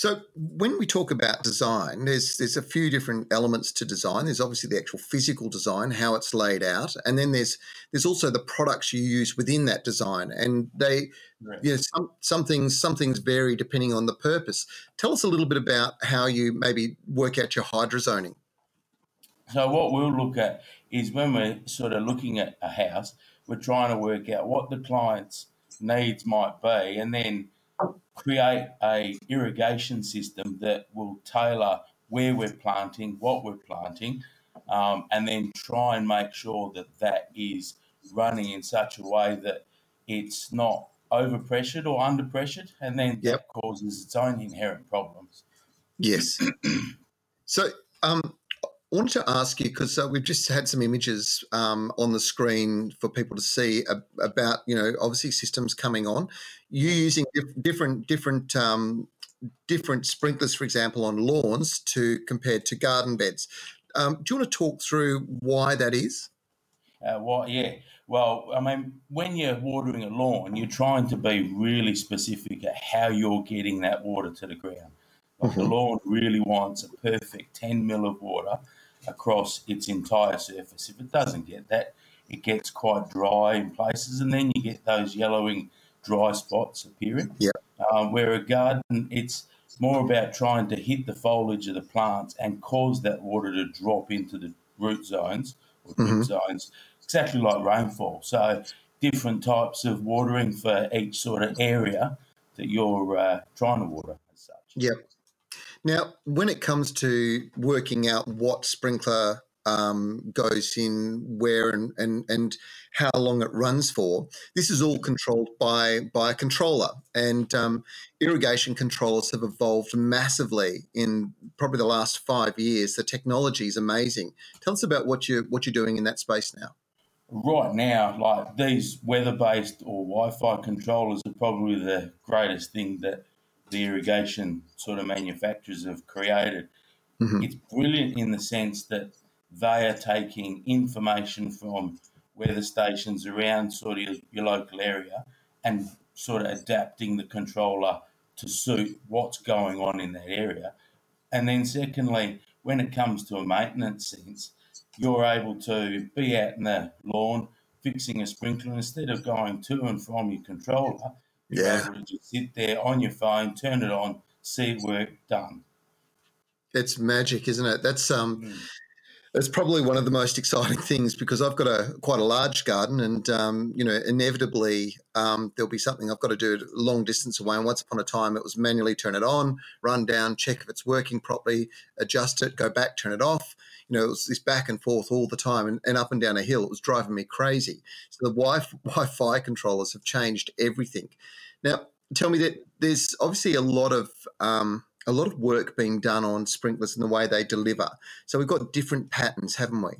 So when we talk about design, there's there's a few different elements to design. There's obviously the actual physical design, how it's laid out, and then there's there's also the products you use within that design, and they, right. you know, some some things some things vary depending on the purpose. Tell us a little bit about how you maybe work out your hydrozoning. So what we'll look at is when we're sort of looking at a house, we're trying to work out what the client's needs might be, and then create a irrigation system that will tailor where we're planting, what we're planting, um, and then try and make sure that that is running in such a way that it's not overpressured or underpressured, and then yep. that causes its own inherent problems. Yes. so um, I wanted to ask you because uh, we've just had some images um, on the screen for people to see about, you know, obviously systems coming on. You using different different um, different sprinklers, for example, on lawns to compared to garden beds. Um, do you want to talk through why that is? Uh, well, yeah. Well, I mean, when you're watering a lawn, you're trying to be really specific at how you're getting that water to the ground. Like mm-hmm. The lawn really wants a perfect 10 mil of water across its entire surface. If it doesn't get that, it gets quite dry in places, and then you get those yellowing dry spots appearing. Yeah. Um, where a garden, it's more about trying to hit the foliage of the plants and cause that water to drop into the root zones or mm-hmm. root zones, exactly like rainfall. So different types of watering for each sort of area that you're uh, trying to water as such. Yep. Now, when it comes to working out what sprinkler um, goes in where and, and and how long it runs for. This is all controlled by by a controller, and um, irrigation controllers have evolved massively in probably the last five years. The technology is amazing. Tell us about what you what you're doing in that space now. Right now, like these weather-based or Wi-Fi controllers are probably the greatest thing that the irrigation sort of manufacturers have created. Mm-hmm. It's brilliant in the sense that they are taking information from weather stations around sort of your, your local area and sort of adapting the controller to suit what's going on in that area. And then, secondly, when it comes to a maintenance sense, you're able to be out in the lawn fixing a sprinkler instead of going to and from your controller. Yeah. just sit there on your phone, turn it on, see work, done. It's magic, isn't it? That's um, mm. It's probably one of the most exciting things because I've got a quite a large garden, and um, you know, inevitably um, there'll be something I've got to do a long distance away. And once upon a time, it was manually turn it on, run down, check if it's working properly, adjust it, go back, turn it off. You know, it was this back and forth all the time, and, and up and down a hill. It was driving me crazy. So the Wi- Wi-Fi controllers have changed everything. Now, tell me that there's obviously a lot of um, a lot of work being done on sprinklers and the way they deliver. So we've got different patterns, haven't we?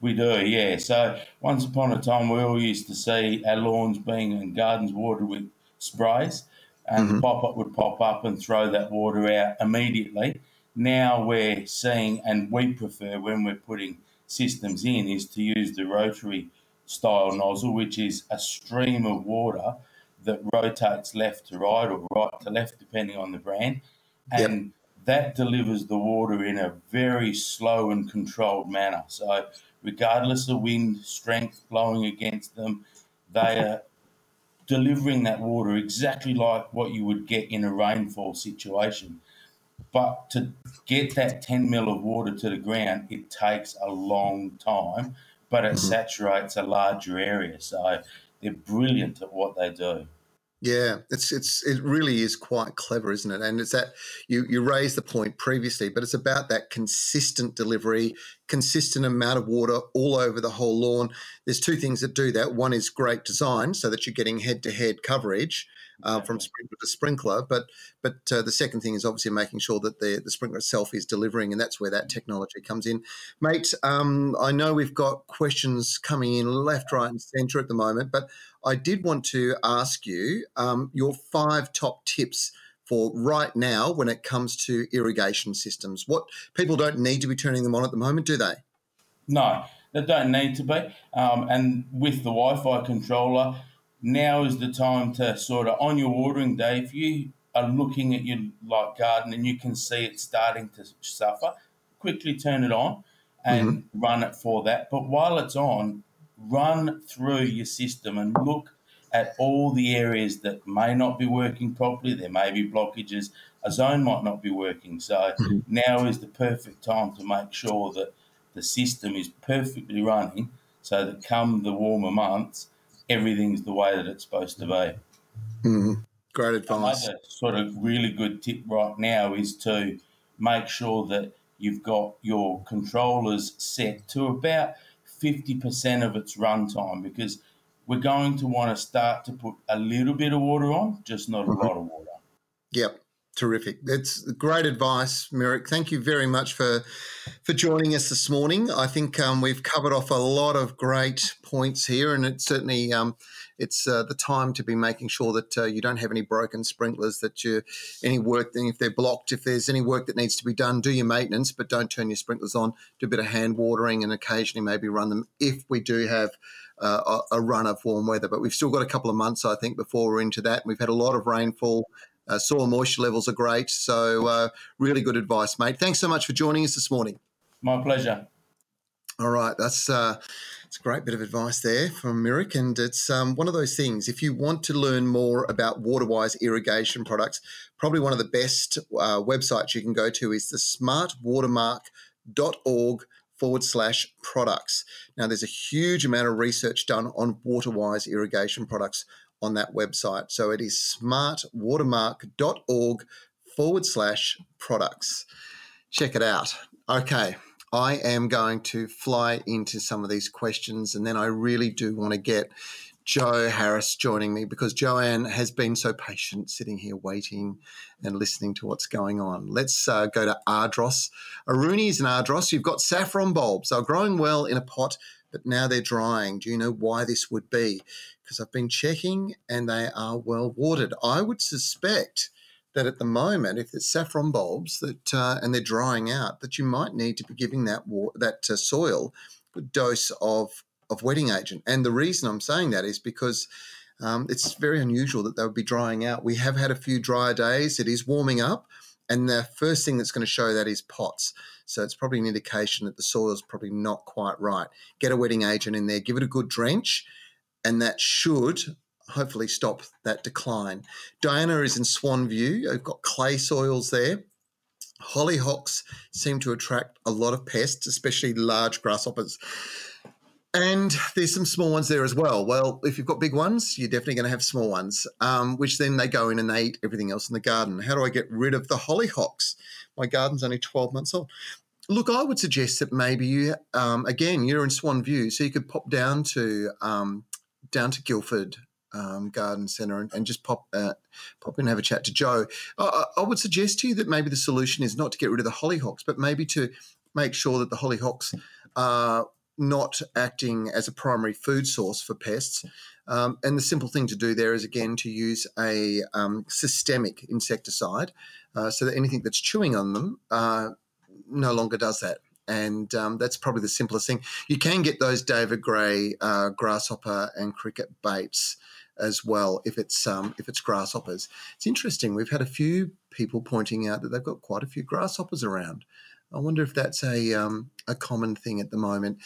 We do, yeah. So once upon a time, we all used to see our lawns being and gardens watered with sprays, and mm-hmm. the pop up would pop up and throw that water out immediately. Now we're seeing, and we prefer when we're putting systems in, is to use the rotary style nozzle, which is a stream of water that rotates left to right or right to left, depending on the brand and yep. that delivers the water in a very slow and controlled manner. So, regardless of wind strength blowing against them, they are delivering that water exactly like what you would get in a rainfall situation. But to get that 10 mil of water to the ground, it takes a long time, but it mm-hmm. saturates a larger area. So they're brilliant at what they do. Yeah, it's it's it really is quite clever, isn't it? And it's that you you raised the point previously, but it's about that consistent delivery, consistent amount of water all over the whole lawn. There's two things that do that. One is great design, so that you're getting head to head coverage, uh, from sprinkler to sprinkler. But but uh, the second thing is obviously making sure that the the sprinkler itself is delivering, and that's where that technology comes in. Mate, um, I know we've got questions coming in left, right, and centre at the moment, but I did want to ask you um, your five top tips for right now when it comes to irrigation systems. What people don't need to be turning them on at the moment, do they? No, they don't need to be. Um, and with the Wi-Fi controller, now is the time to sort of on your watering day, if you are looking at your like garden and you can see it starting to suffer, quickly turn it on and mm-hmm. run it for that. But while it's on, run through your system and look at all the areas that may not be working properly. There may be blockages. A zone might not be working. So mm-hmm. now is the perfect time to make sure that the system is perfectly running so that come the warmer months, everything's the way that it's supposed to be. Mm-hmm. Great advice. Another sort of really good tip right now is to make sure that you've got your controllers set to about 50% of its runtime because we're going to want to start to put a little bit of water on, just not mm-hmm. a lot of water. Yep. Terrific. That's great advice, Mirek. Thank you very much for for joining us this morning. I think um, we've covered off a lot of great points here, and it's certainly um, it's uh, the time to be making sure that uh, you don't have any broken sprinklers, that you any work if they're blocked, if there's any work that needs to be done, do your maintenance, but don't turn your sprinklers on. Do a bit of hand watering, and occasionally maybe run them if we do have. Uh, a, run of warm weather, but we've still got a couple of months, I think, before we're into that. We've had a lot of rainfall uh, soil moisture levels are great. So, uh, really good advice, mate. Thanks so much for joining us this morning. My pleasure. All right, that's uh, it's a great bit of advice there from Mirek, and it's um, one of those things. If you want to learn more about WaterWise irrigation products, probably one of the best uh, websites you can go to is the smartwatermark.org forward slash products. Now, there's a huge amount of research done on WaterWise irrigation products on that website. So it is smartwatermark.org forward slash products. Check it out. Okay. I am going to fly into some of these questions and then I really do want to get Joe Harris joining me because Joanne has been so patient sitting here waiting and listening to what's going on. Let's uh, go to Ardross. Aroonies and Ardross, you've got saffron bulbs. They're growing well in a pot, but now they're drying. Do you know why this would be? because I've been checking and they are well watered. I would suspect that at the moment, if it's saffron bulbs that uh, and they're drying out, that you might need to be giving that wa- that uh, soil a dose of of wetting agent. And the reason I'm saying that is because um, it's very unusual that they would be drying out. We have had a few drier days. It is warming up, and the first thing that's going to show that is pots. So it's probably an indication that the soil is probably not quite right. Get a wetting agent in there, give it a good drench, and that should hopefully stop that decline. Diana is in Swan View. You've got clay soils there. Hollyhocks seem to attract a lot of pests, especially large grasshoppers. And there's some small ones there as well. Well, if you've got big ones, you're definitely going to have small ones, um, which then they go in and they eat everything else in the garden. How do I get rid of the hollyhocks? My garden's only 12 months old. Look, I would suggest that maybe you, um, again, you're in Swan View, so you could pop down to um, down to Guildford um, Garden Centre and, and, just pop uh, pop in and have a chat to Joe. I, I, would suggest to you that maybe the solution is not to get rid of the hollyhocks, but maybe to make sure that the hollyhocks are not acting as a primary food source for pests. Um, and the simple thing to do there is again to use a um, systemic insecticide uh, so that anything that's chewing on them uh, no longer does that and um, that's probably the simplest thing. You can get those David Gray uh, grasshopper and cricket baits as well if it's um, if it's grasshoppers. It's interesting. We've had a few people pointing out that they've got quite a few grasshoppers around. I wonder if that's a um, a common thing at the moment.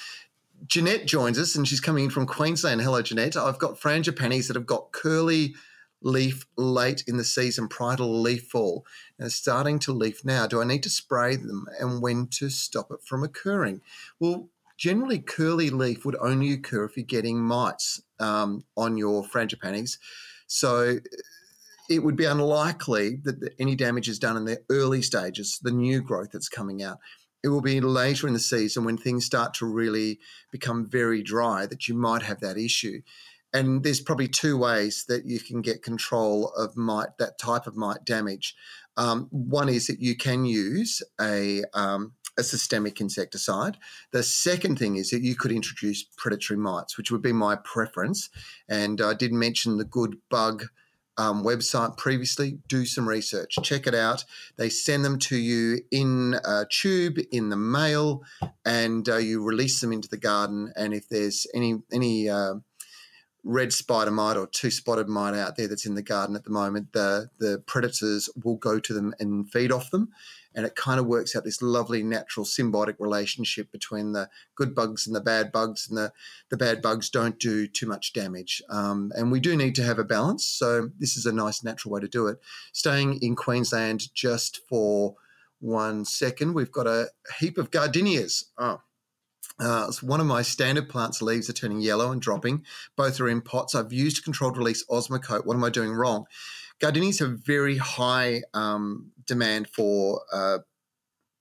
Jeanette joins us, and she's coming in from Queensland. Hello, Jeanette. I've got frangipanis that have got curly leaf late in the season prior to leaf fall and starting to leaf now. Do I need to spray them and when to stop it from occurring? Well, generally, curly leaf would only occur if you're getting mites um, on your frangipanis. So it would be unlikely that any damage is done in the early stages, the new growth that's coming out. It will be later in the season when things start to really become very dry that you might have that issue. And there's probably two ways that you can get control of mite, that type of mite damage. Um, one is that you can use a um, a systemic insecticide. The second thing is that you could introduce predatory mites, which would be my preference. And I did mention the Good Bug um, website previously. Do some research, check it out. They send them to you in a tube in the mail, and uh, you release them into the garden. And if there's any any uh, red spider mite or two spotted mite out there that's in the garden at the moment, the the predators will go to them and feed off them, and it kind of works out this lovely natural symbiotic relationship between the good bugs and the bad bugs, and the the bad bugs don't do too much damage. Um, and we do need to have a balance, so this is a nice natural way to do it. Staying in Queensland just for one second, we've got a heap of gardenias. Oh, uh, one of my standard plants leaves are turning yellow and dropping. Both are in pots. I've used controlled release Osmocote. What am I doing wrong? Gardenias have very high um, demand for uh,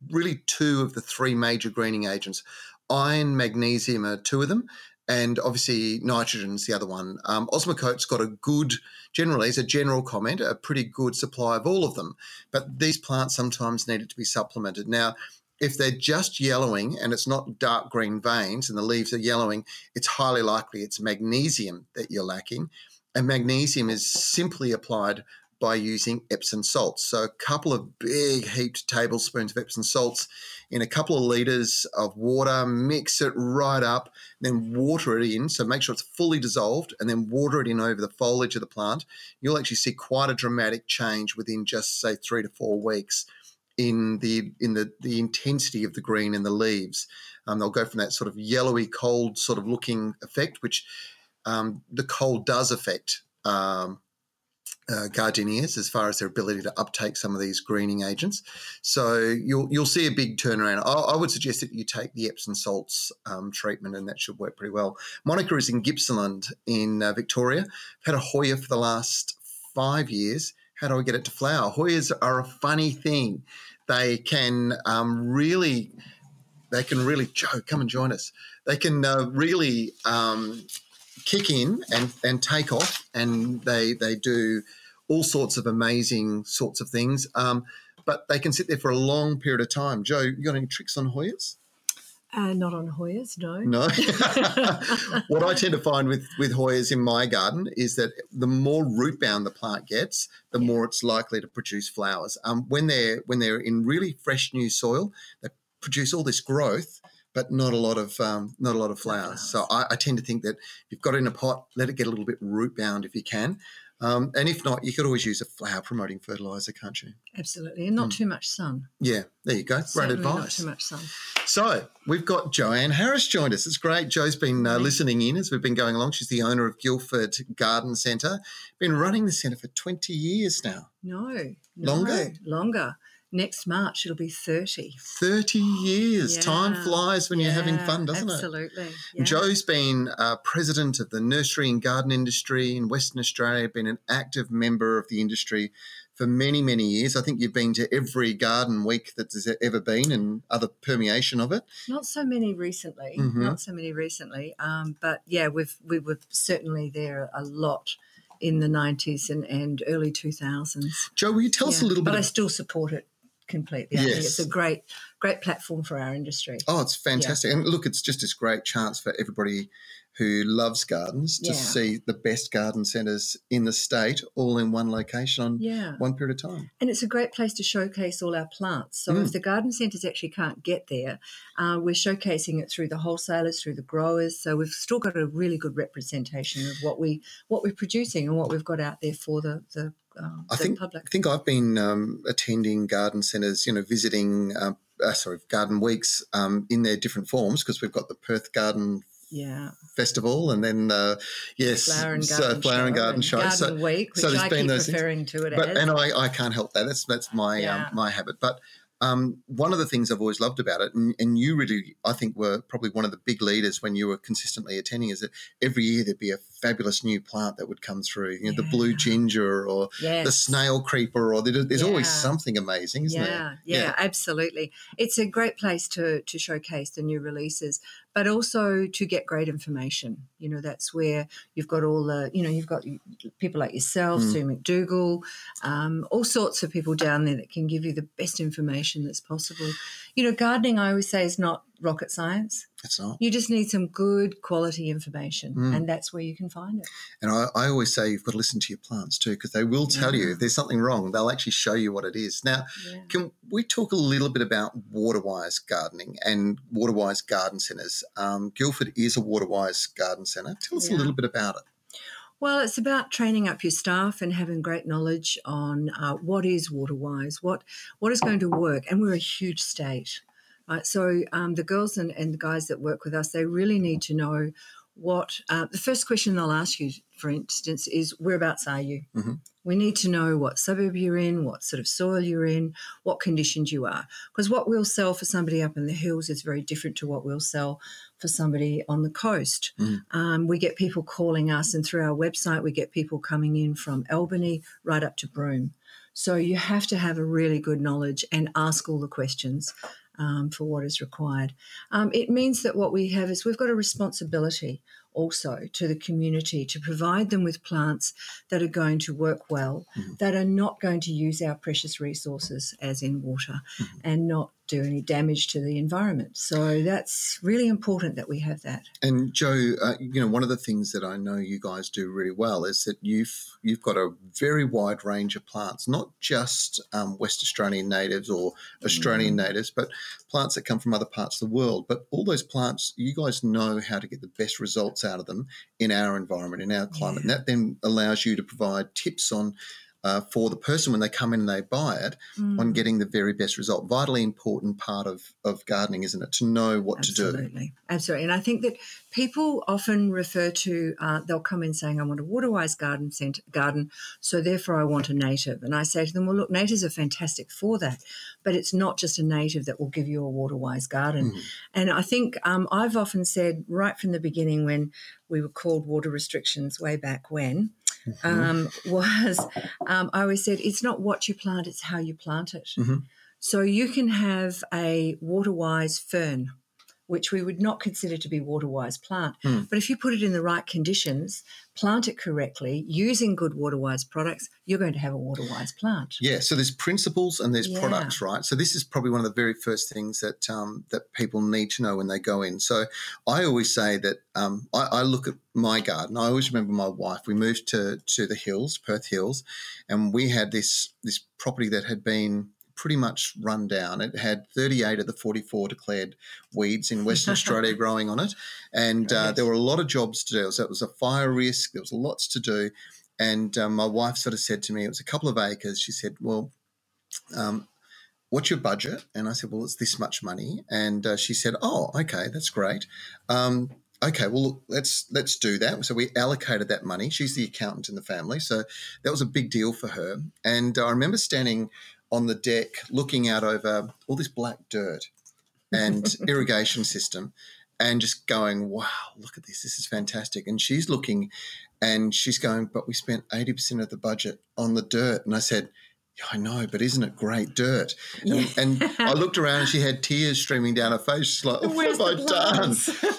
really two of the three major greening agents. Iron, magnesium are two of them, and obviously nitrogen's the other one. Um, Osmocote's got a good, generally, as a general comment, a pretty good supply of all of them. But these plants sometimes needed to be supplemented. Now, if they're just yellowing and it's not dark green veins and the leaves are yellowing, it's highly likely it's magnesium that you're lacking. And magnesium is simply applied by using Epsom salts. So, a couple of big heaped tablespoons of Epsom salts in a couple of litres of water, mix it right up, then water it in. So, make sure it's fully dissolved and then water it in over the foliage of the plant. You'll actually see quite a dramatic change within just, say, three to four weeks in the in the the intensity of the green in the leaves. Um, they'll go from that sort of yellowy, cold sort of looking effect, which um, the cold does affect um, uh, gardenias as far as their ability to uptake some of these greening agents. So you'll you'll see a big turnaround. I, I would suggest that you take the Epsom salts um, treatment, and that should work pretty well. Monica is in Gippsland in uh, Victoria. I've had a Hoya for the last five years. How do I get it to flower? Hoyas are a funny thing. They can um, really, they can really, Joe, come and join us. They can uh, really um, kick in and, and take off, and they they do all sorts of amazing sorts of things. Um, but they can sit there for a long period of time. Joe, you got any tricks on Hoyas? Uh, not on Hoyas, no. No. what I tend to find with with Hoyas in my garden is that the more root bound the plant gets, the yeah. more it's likely to produce flowers. Um, when they're when they're in really fresh new soil, they produce all this growth, but not a lot of um, not a lot of flowers. So I, I, tend to think that if you've got it in a pot, let it get a little bit root bound if you can. Um, and if not, you could always use a flower promoting fertilizer, can't you? Absolutely, and not mm. too much sun. Yeah, there you go. Certainly Great advice. Not too much sun. So we've got Joanne Harris joined us. It's great. Joe's been uh, listening in as we've been going along. She's the owner of Guildford Garden Centre. Been running the centre for twenty years now. No, no longer, longer next March it'll be 30. 30 years. Yeah. Time flies when yeah, you're having fun, doesn't absolutely. it? Absolutely. Yeah. Joe's been uh, president of the nursery and garden industry in Western Australia, been an active member of the industry for many, many years. I think you've been to every garden week that there's ever been and other permeation of it. Not so many recently, mm-hmm. not so many recently. Um, but yeah, we've, we were certainly there a lot in the 90s and, and early 2000s. Joe, will you tell us a little bit? But I still support it completely. I think it's a great, great platform for our industry. Oh, it's fantastic. Yeah. And look, it's just this great chance for everybody who loves gardens to yeah. see the best garden centres in the state all in one location on yeah. one period of time. And it's a great place to showcase all our plants. So mm. if the garden centres actually can't get there, uh, we're showcasing it through the wholesalers, through the growers. So we've still got a really good representation of what we what we're producing and what we've got out there for the the um, I think, public. I think I've been um, attending garden centres, you know, visiting, uh, uh, sorry, garden weeks um, in their different forms because we've got the Perth Garden yeah. festival, and then uh, yes, flower and garden, so flower and garden show, garden so, week, which so I keep referring things. to it but, as. And I, I can't help that. That's that's my um, yeah. um, my habit. But um, one of the things I've always loved about it, and, and, you really, I think, were probably one of the big leaders when you were consistently attending, is that every year there'd be a fabulous new plant that would come through. You know, yeah. the blue ginger or yes. the snail creeper, or there's yeah. always something amazing, isn't yeah. there? Yeah, yeah, absolutely. It's a great place to to showcase the new releases but also to get great information. You know, that's where you've got all the, you know, you've got people like yourself, mm. Sue McDougall, um, all sorts of people down there that can give you the best information that's possible. You know, gardening, I always say, is not rocket science. It's not. You just need some good quality information, mm. and that's where you can find it. And I, I, always say you've got to listen to your plants too, because they will tell yeah. you if there's something wrong. They'll actually show you what it is. Now, yeah. can we talk a little bit about water-wise gardening and water-wise garden centres? Um, Guildford is a water-wise garden centre. Tell us yeah. a little bit about it. Well, it's about training up your staff and having great knowledge on uh, what is water-wise, what what is going to work, and we're a huge state. Right? So um, the girls and, and the guys that work with us, they really need to know what uh, the first question they'll ask you, for instance, is whereabouts are you? Mm-hmm. We need to know what suburb you're in, what sort of soil you're in, what conditions you are. Because what we'll sell for somebody up in the hills is very different to what we'll sell for somebody on the coast. Mm. Um, we get people calling us, and through our website, we get people coming in from Albany right up to Broome. So you have to have a really good knowledge and ask all the questions um, for what is required. Um, it means that what we have is we've got a responsibility also to the community to provide them with plants that are going to work well, mm-hmm. that are not going to use our precious resources, as in water, mm-hmm. and not do any damage to the environment. So that's really important that we have that. And Joe, uh, you know, one of the things that I know you guys do really well is that you've you've got a very wide range of plants, not just um, West Australian natives or Australian mm. natives, but plants that come from other parts of the world. But all those plants, you guys know how to get the best results out of them in our environment, in our climate, yeah. and that then allows you to provide tips on uh, for the person when they come in and they buy it mm. on getting the very best result. Vitally important part of, of gardening, isn't it? To know what Absolutely. to do. Absolutely. Absolutely. And I think that people often refer to, uh, they'll come in saying, I want a water-wise garden, center, garden, so therefore I want a native. And I say to them, well, look, natives are fantastic for that, but it's not just a native that will give you a water-wise garden. Mm. And I think um, I've often said right from the beginning when we were called water restrictions way back when, mm-hmm. um, was um, I always said it's not what you plant, it's how you plant it. Mm-hmm. So you can have a waterwise fern which we would not consider to be water wise plant. Mm. But if you put it in the right conditions, plant it correctly, using good water wise products, you're going to have a water wise plant. Yeah. So there's principles and there's yeah. products, right? So this is probably one of the very first things that um, that people need to know when they go in. So I always say that um, I, I, look at my garden. I always remember my wife. We moved to to the hills, Perth Hills, and we had this this property that had been pretty much run down. It had 38 of the 44 declared weeds in Western Australia growing on it. And uh, there were a lot of jobs to do. So it was a fire risk, there was lots to do. And um, my wife sort of said to me, it was a couple of acres. She said, Well, um, what's your budget? And I said, Well, it's this much money. And uh, she said, Oh, okay, that's great. Um, okay, well, look, let's let's do that. So we allocated that money. She's the accountant in the family, so that was a big deal for her. And I remember standing on the deck looking out over all this black dirt and irrigation system and just going, wow, look at this. This is fantastic. And she's looking and she's going, but we spent 80% of the budget on the dirt. And I said, yeah, I know, but isn't it great dirt? And, and, I looked around and she had tears streaming down her face. She's like, oh, what have I done?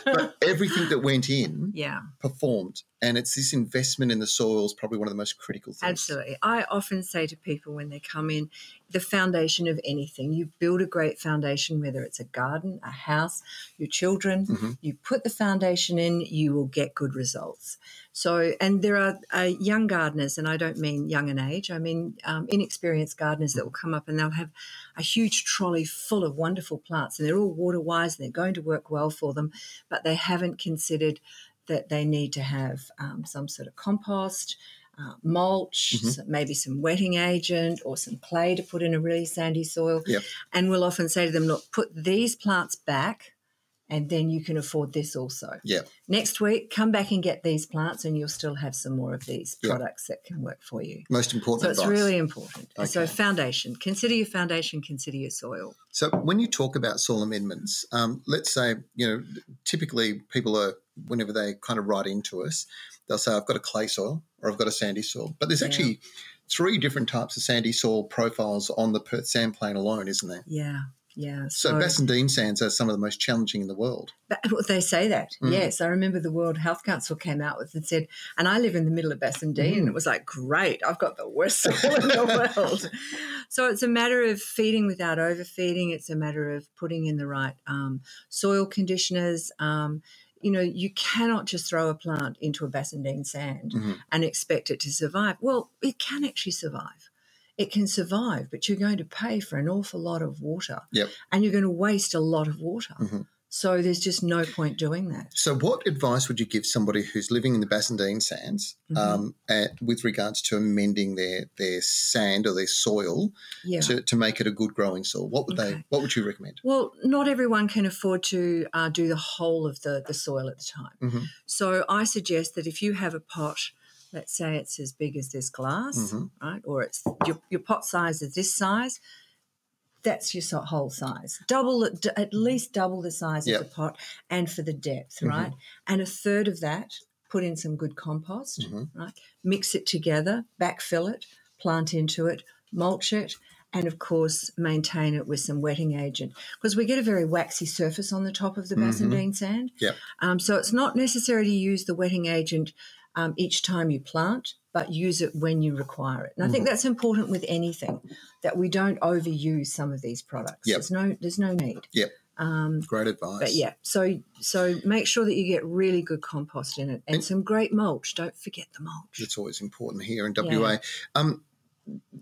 but everything that went in yeah. performed. And it's this investment in the soil is probably one of the most critical things. Absolutely. I often say to people when they come in, the foundation of anything, you build a great foundation, whether it's a garden, a house, your children, mm-hmm. you put the foundation in, you will get good results. So, and there are uh, young gardeners, and I don't mean young in age, I mean um, inexperienced gardeners that will come up and they'll have a huge trolley full of wonderful plants, and they're all water wise and they're going to work well for them, but they haven't considered that they need to have um, some sort of compost. Uh, mulch, mm-hmm. maybe some wetting agent or some clay to put in a really sandy soil. Yep. And we'll often say to them, look, put these plants back and then you can afford this also. Yeah. Next week, come back and get these plants, and you'll still have some more of these products that can work for you. Most important. So advice. it's really important. Okay. So foundation. Consider your foundation. Consider your soil. So when you talk about soil amendments, um, let's say you know typically people are whenever they kind of write into us, they'll say I've got a clay soil or I've got a sandy soil, but there's yeah. actually three different types of sandy soil profiles on the Perth sand plain alone, isn't there? Yeah. Yeah. So, so Bassendean sands are some of the most challenging in the world. They say that. Mm. Yes. I remember the World Health Council came out with and said, and I live in the middle of Bassendean, mm. and it was like, great, I've got the worst soil in the world. So it's a matter of feeding without overfeeding. It's a matter of putting in the right um, soil conditioners. Um, you know, you cannot just throw a plant into a Bassendean sand mm-hmm. and expect it to survive. Well, it can actually survive it can survive, but you're going to pay for an awful lot of water. Yep. And you're going to waste a lot of water. Mm-hmm. So there's just no point doing that. So, what advice would you give somebody who's living in the Bassendean sands mm-hmm. um, at, with regards to amending their their sand or their soil yeah. to, to make it a good growing soil? What would okay. they? What would you recommend? Well, not everyone can afford to uh, do the whole of the the soil at the time. Mm-hmm. So, I suggest that if you have a pot let's say it's as big as this glass, mm-hmm. right? Or it's your, your pot size is this size. That's your whole size. Double at least double the size yep. of the pot, and for the depth, mm-hmm. right? And a third of that, put in some good compost, mm-hmm. right? Mix it together, backfill it, plant into it, mulch it, and of course maintain it with some wetting agent because we get a very waxy surface on the top of the Bassendean sand. Yep. Um, so it's not necessary to use the wetting agent um, each time you plant, but use it when you require it. And I think Mm-hmm. that's important with anything that we don't overuse some of these products. Yep. There's no there's no need. Yep. Um, Great advice. but yeah, so so make sure that you get really good compost in it and some great mulch. Don't forget the mulch. It's always important here in WA. Um,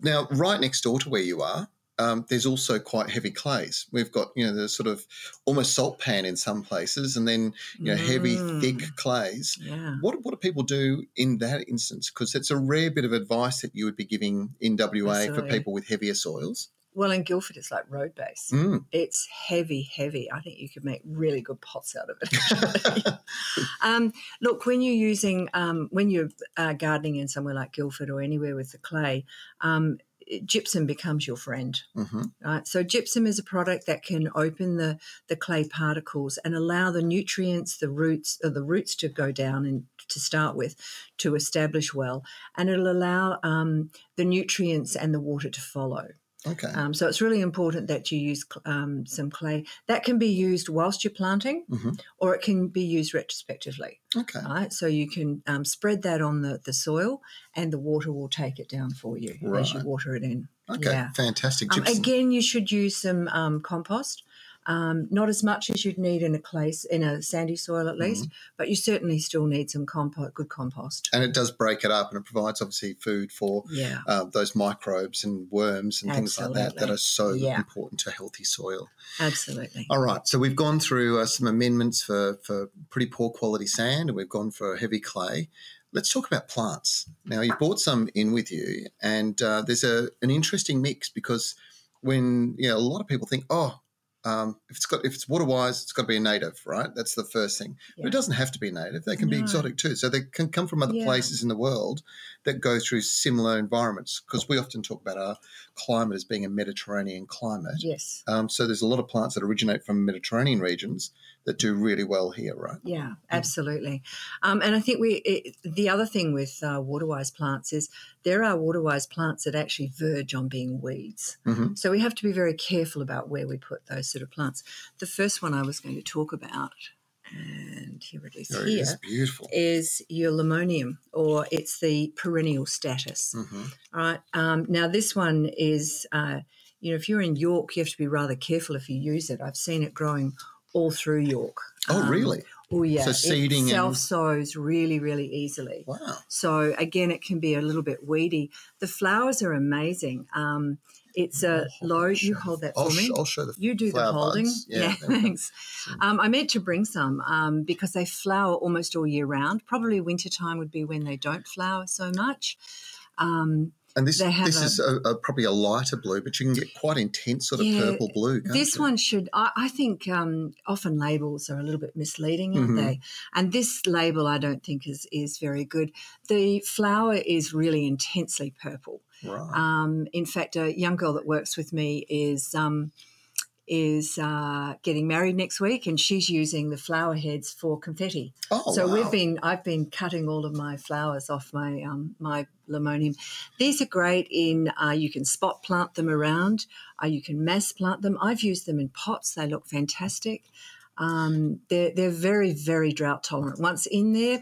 now, right next door to where you are, um, there's also quite heavy clays. We've got, you know, the sort of almost salt pan in some places, and then you know heavy, Mm. thick clays. Yeah. What what do people do in that instance? Because it's a rare bit of advice that you would be giving in WA for people with heavier soils. Well, in Guildford, it's like road base. Mm. It's heavy, heavy. I think you could make really good pots out of it. um, look, when you're using, um, when you're uh, gardening in somewhere like Guildford or anywhere with the clay, um, gypsum becomes your friend. hmm Right? So gypsum is a product that can open the, the clay particles and allow the nutrients, the roots, or the roots to go down and to start with, to establish well, and it'll allow um, the nutrients and the water to follow. Okay. Um, so it's really important that you use um, some clay. That can be used whilst you're planting, Mhm. or it can be used retrospectively. okay. Right, so you can um, spread that on the, the soil, and the water will take it down for you as you water it in. Okay. Yeah. Fantastic. Um, again, you should use some um, compost. Um, not as much as you'd need in a clay, in a sandy soil at least, Mm-hmm. but you certainly still need some compost, good compost. and it does break it up, and it provides obviously food for Yeah, uh, those microbes and worms and things like that that are so Yeah. important to healthy soil. absolutely. All right, so we've gone through uh, some amendments for, for pretty poor quality sand, and we've gone for heavy clay. Let's talk about plants. Now, you brought some in with you, and uh, there's a an interesting mix because when you know a lot of people think, oh, um, if it's got if it's water wise, it's got to be a native, right? That's the first thing. But it doesn't have to be native; they can be exotic too. So they can come from other Yeah. places in the world that go through similar environments. Because we often talk about our climate as being a Mediterranean climate. Yes. Um, so there's a lot of plants that originate from Mediterranean regions that do really well here, right? Yeah, absolutely. Um, and I think we it, the other thing with uh, water-wise plants is there are water-wise plants that actually verge on being weeds. Mhm. So we have to be very careful about where we put those sort of plants. The first one I was going to talk about, and here it is There here, is, beautiful. is your limonium, or it's the perennial statice. Mhm. All right. Um, now, this one is, uh, you know, if you're in York, you have to be rather careful if you use it. I've seen it growing all through York. Oh, Um, really? Oh, yeah. So seeding it self sows really, really easily. Wow. So again, it can be a little bit weedy. The flowers are amazing. Um, it's a low. You hold that for I'll, me. sh- I'll show the You do the holding. buds. Yeah, Yeah, there we go. thanks. Um, I meant to bring some um, because they flower almost all year round. Probably wintertime would be when they don't flower so much. Um, And this this a- is a, a, probably a lighter blue, but you can get quite intense sort of Yeah, purple blue. this you? one should, I, I think, um, often labels are a little bit misleading, aren't Mhm. they? And this label, I don't think is is very good. The flower is really intensely purple. Right. Um, in fact, a young girl that works with me is um, is uh, getting married next week, and she's using the flower heads for confetti. oh, so wow. we've been I've been cutting all of my flowers off my um, my limonium. These are great in uh, you can spot plant them around, uh, you can mass plant them. I've used them in pots; they look fantastic. Um, they're they're very very drought tolerant. Once in there,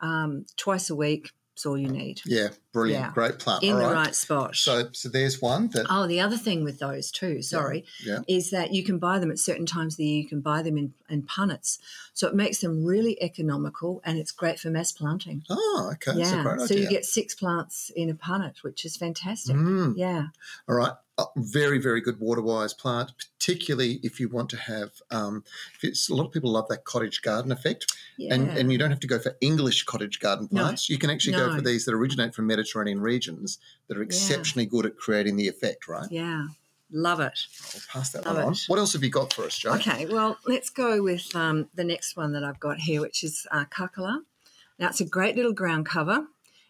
um, twice a week is all you need Yeah, brilliant. Yeah. Great plant. in All the right. right spot. So, so there's one that. Oh, the other thing with those too, sorry, yeah. is that you can buy them at certain times of the year. You can buy them in, in punnets. So it makes them really economical and it's great for mass planting. Oh, okay. A yeah. So you get six plants in a punnet, which is fantastic. Mm. Yeah. All right. Uh, very, very good water wise plant, particularly if you want to have. Um, if it's, a lot of people love that cottage garden effect, Yeah. and, and you don't have to go for English cottage garden No. plants. You can actually go for these that originate from Mediterranean regions that are exceptionally good at creating the effect, right? yeah. Love it. I'll pass that Love one on. it. What else have you got for us, Joe? Okay, well, let's go with um, the next one that I've got here, which is uh, Karkalla. Now, it's a great little ground cover.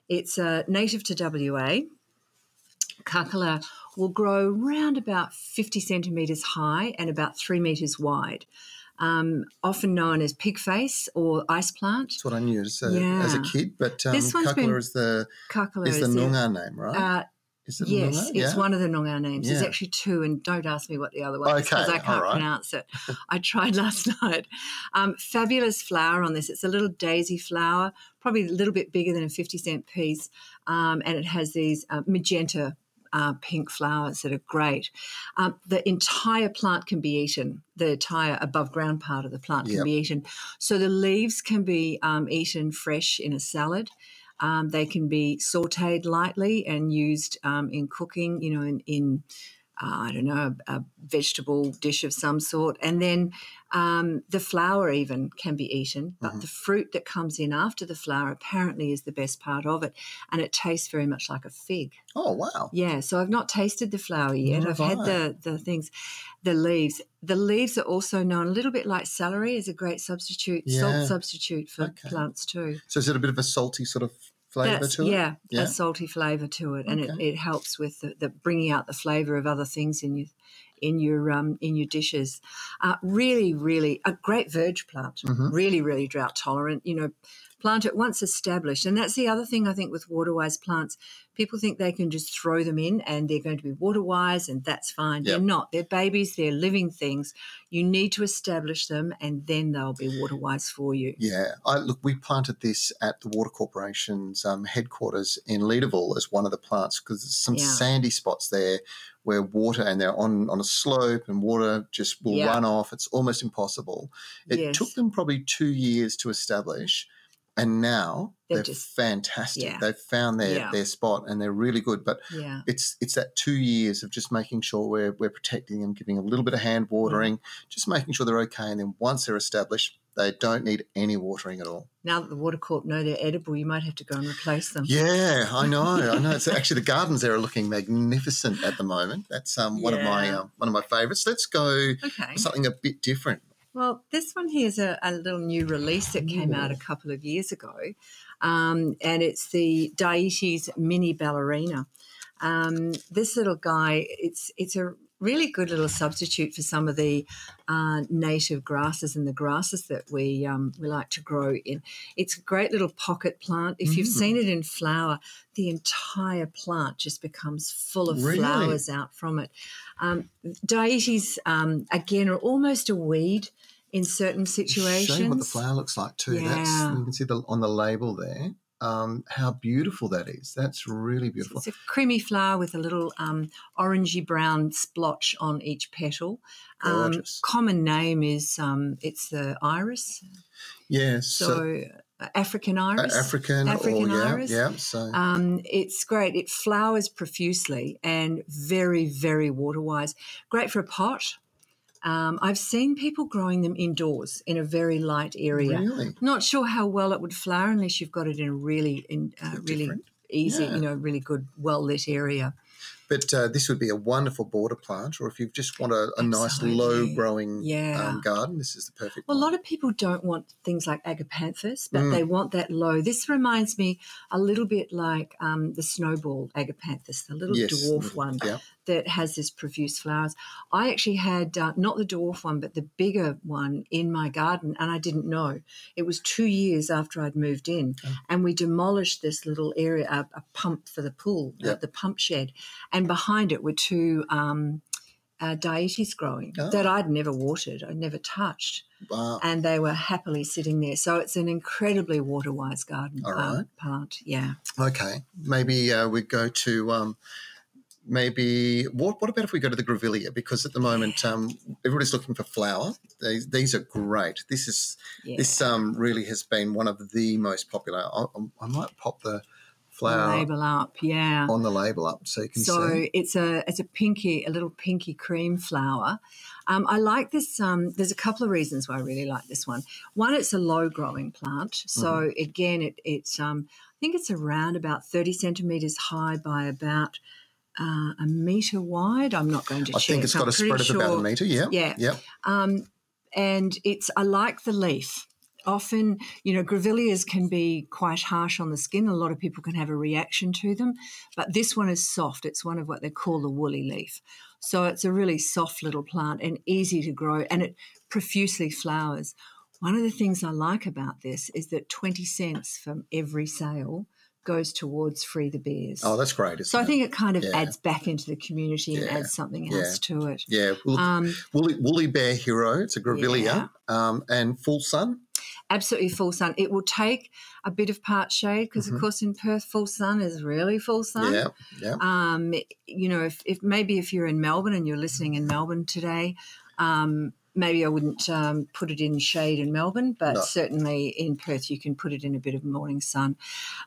It's uh, native to WA. Karkalla will grow round about 50 centimetres high and about three metres wide. Um, often known as pig face or ice plant. That's what I knew as a, as a kid, but um, This one's Karkalla been- is the Karkalla is the Noongar name, right? Uh, Is it Yes, it's Yeah. one of the Noongar names. There's actually two, and don't ask me what the other one is because I can't right. pronounce it. I tried last night. Um, fabulous flower on this. It's a little daisy flower, probably a little bit bigger than a 50 cent piece, um, and it has these uh, magenta. Uh, pink flowers that are great. Um, the entire plant can be eaten. The entire above ground part of the plant can Yep. be eaten. So the leaves can be um, eaten fresh in a salad. Um, they can be sautéed lightly and used um, in cooking, you know, in, in uh, I don't know, a, a vegetable dish of some sort. And then um, the flower even can be eaten, but Mhm. the fruit that comes in after the flower apparently is the best part of it. And it tastes very much like a fig. Oh wow. Yeah, so I've not tasted the flower yet. Nor I've had I. the the things, the leaves. The leaves are also known a little bit like celery as a great substitute, Yeah. salt substitute for Okay. plants too. So is it a bit of a salty sort of flavour That's- to it? yeah, Yeah. a salty flavour to it, and Okay. it, it helps with the, the bringing out the flavour of other things in your in your um, in your dishes. Uh, really, really a great verge plant. Mhm. Really, really drought tolerant. You know, plant it once established, and that's the other thing I think with water wise plants. People think they can just throw them in and they're going to be water wise, and that's fine. They're not. They're babies. They're living things. You need to establish them, and then they'll be water wise for you. Yeah, I, look, we planted this at the Water Corporation's um, headquarters in Leederville as one of the plants because there's some Yeah. sandy spots there where water and they're on, on a slope and water just will Yeah. run off. It's almost impossible. It Yes. took them probably two years to establish, and now They're they're, just- fantastic. yeah. They've found their, Yeah. their spot and they're really good. But Yeah. it's it's that two years of just making sure we're we're protecting them, giving a little bit of hand watering, just making sure they're okay. And then once they're established, they don't need any watering at all. Now that the water corp know they're edible, you might have to go and replace them. Yeah, I know. I know. It's actually the gardens there are looking magnificent at the moment. That's um, one of my um, one of my favourites. Let's go Okay. something a bit different. Well, this one here is a, a little new release that came out a couple of years ago, um, and it's the Dietes Mini Ballerina. Um, this little guy, it's it's a really good little substitute for some of the uh, native grasses and the grasses that we um, we like to grow in. It's a great little pocket plant. If you've Mm. seen it in flower, the entire plant just becomes full of Really? flowers out from it. Um, Dietes um, again are almost a weed in certain situations. Show you what the flower looks like too. That's Yeah. you can see the on the label there. Um, how beautiful that is. That's really beautiful. It's a creamy flower with a little um, orangey brown splotch on each petal. Um, Gorgeous. common name is um, it's the iris, Yes. So, so, uh, African uh, iris. African, African or yeah, iris. yeah. So Um, it's great. It flowers profusely and very, very water wise. Great for a pot. Um, I've seen people growing them indoors in a very light area. really, Not sure how well it would flower unless you've got it in a really, in, uh, really Different. easy, Yeah. you know, really good, well lit area. but uh, this would be a wonderful border plant, or if you just want a, a nice low growing Yeah. um, garden, this is the perfect. Well, a lot of people don't want things like agapanthus, but Mm. they want that low. This reminds me a little bit like um, the snowball agapanthus, the little Yes, dwarf little- one yeah. That has this profuse flowers. I actually had uh, not the dwarf one, but the bigger one in my garden, and I didn't know. It was two years after I'd moved in, Oh. and we demolished this little area, a, a pump for the pool, uh, Yep. the pump shed, and behind it were two. Um, uh, Dietes growing Oh. that I'd never watered, I'd never touched Wow. and they were happily sitting there. So it's an incredibly water wise garden All uh, right. plant. Yeah. Okay, maybe uh, we go to um, maybe what? What about if we go to the grevillea? Because at the moment, um, everybody's looking for flower. These, these are great. This is Yeah. this um, really has been one of the most popular. I, I might pop the flower the label up. Yeah. on the label up so you can see. So see. it's a it's a pinky, a little pinky cream flower. Um, I like this. Um, there's a couple of reasons why I really like this one. One, it's a low growing plant. So Mm-hmm. again, it, it's um, I think it's around about 30 centimeters high by about uh, a meter wide. I'm not going to I check. think it's I'm got a pretty spread of about a metre. Yeah, Yeah. yeah. Um, and it's I like the leaf. Often, you know, grevilleas can be quite harsh on the skin. A lot of people can have a reaction to them, but this one is soft. It's one of what they call the woolly leaf. So it's a really soft little plant and easy to grow, and it profusely flowers. One of the things I like about this is that 20 cents from every sale goes towards Free the beers. Oh, that's great. so I think it kind of Yeah. adds back into the community and Yeah. adds something Yeah. else to it. Yeah, woolly, Um, woolly, woolly bear hero. It's a grevillea, um, and full sun. absolutely full sun. It will take a bit of part shade because, Mhm. of course, in Perth, full sun is really full sun. Yeah, yeah. Um, you know, if, if maybe if you're in Melbourne and you're listening in Melbourne today, um, maybe I wouldn't um, put it in shade in Melbourne, but No. certainly in Perth you can put it in a bit of morning sun.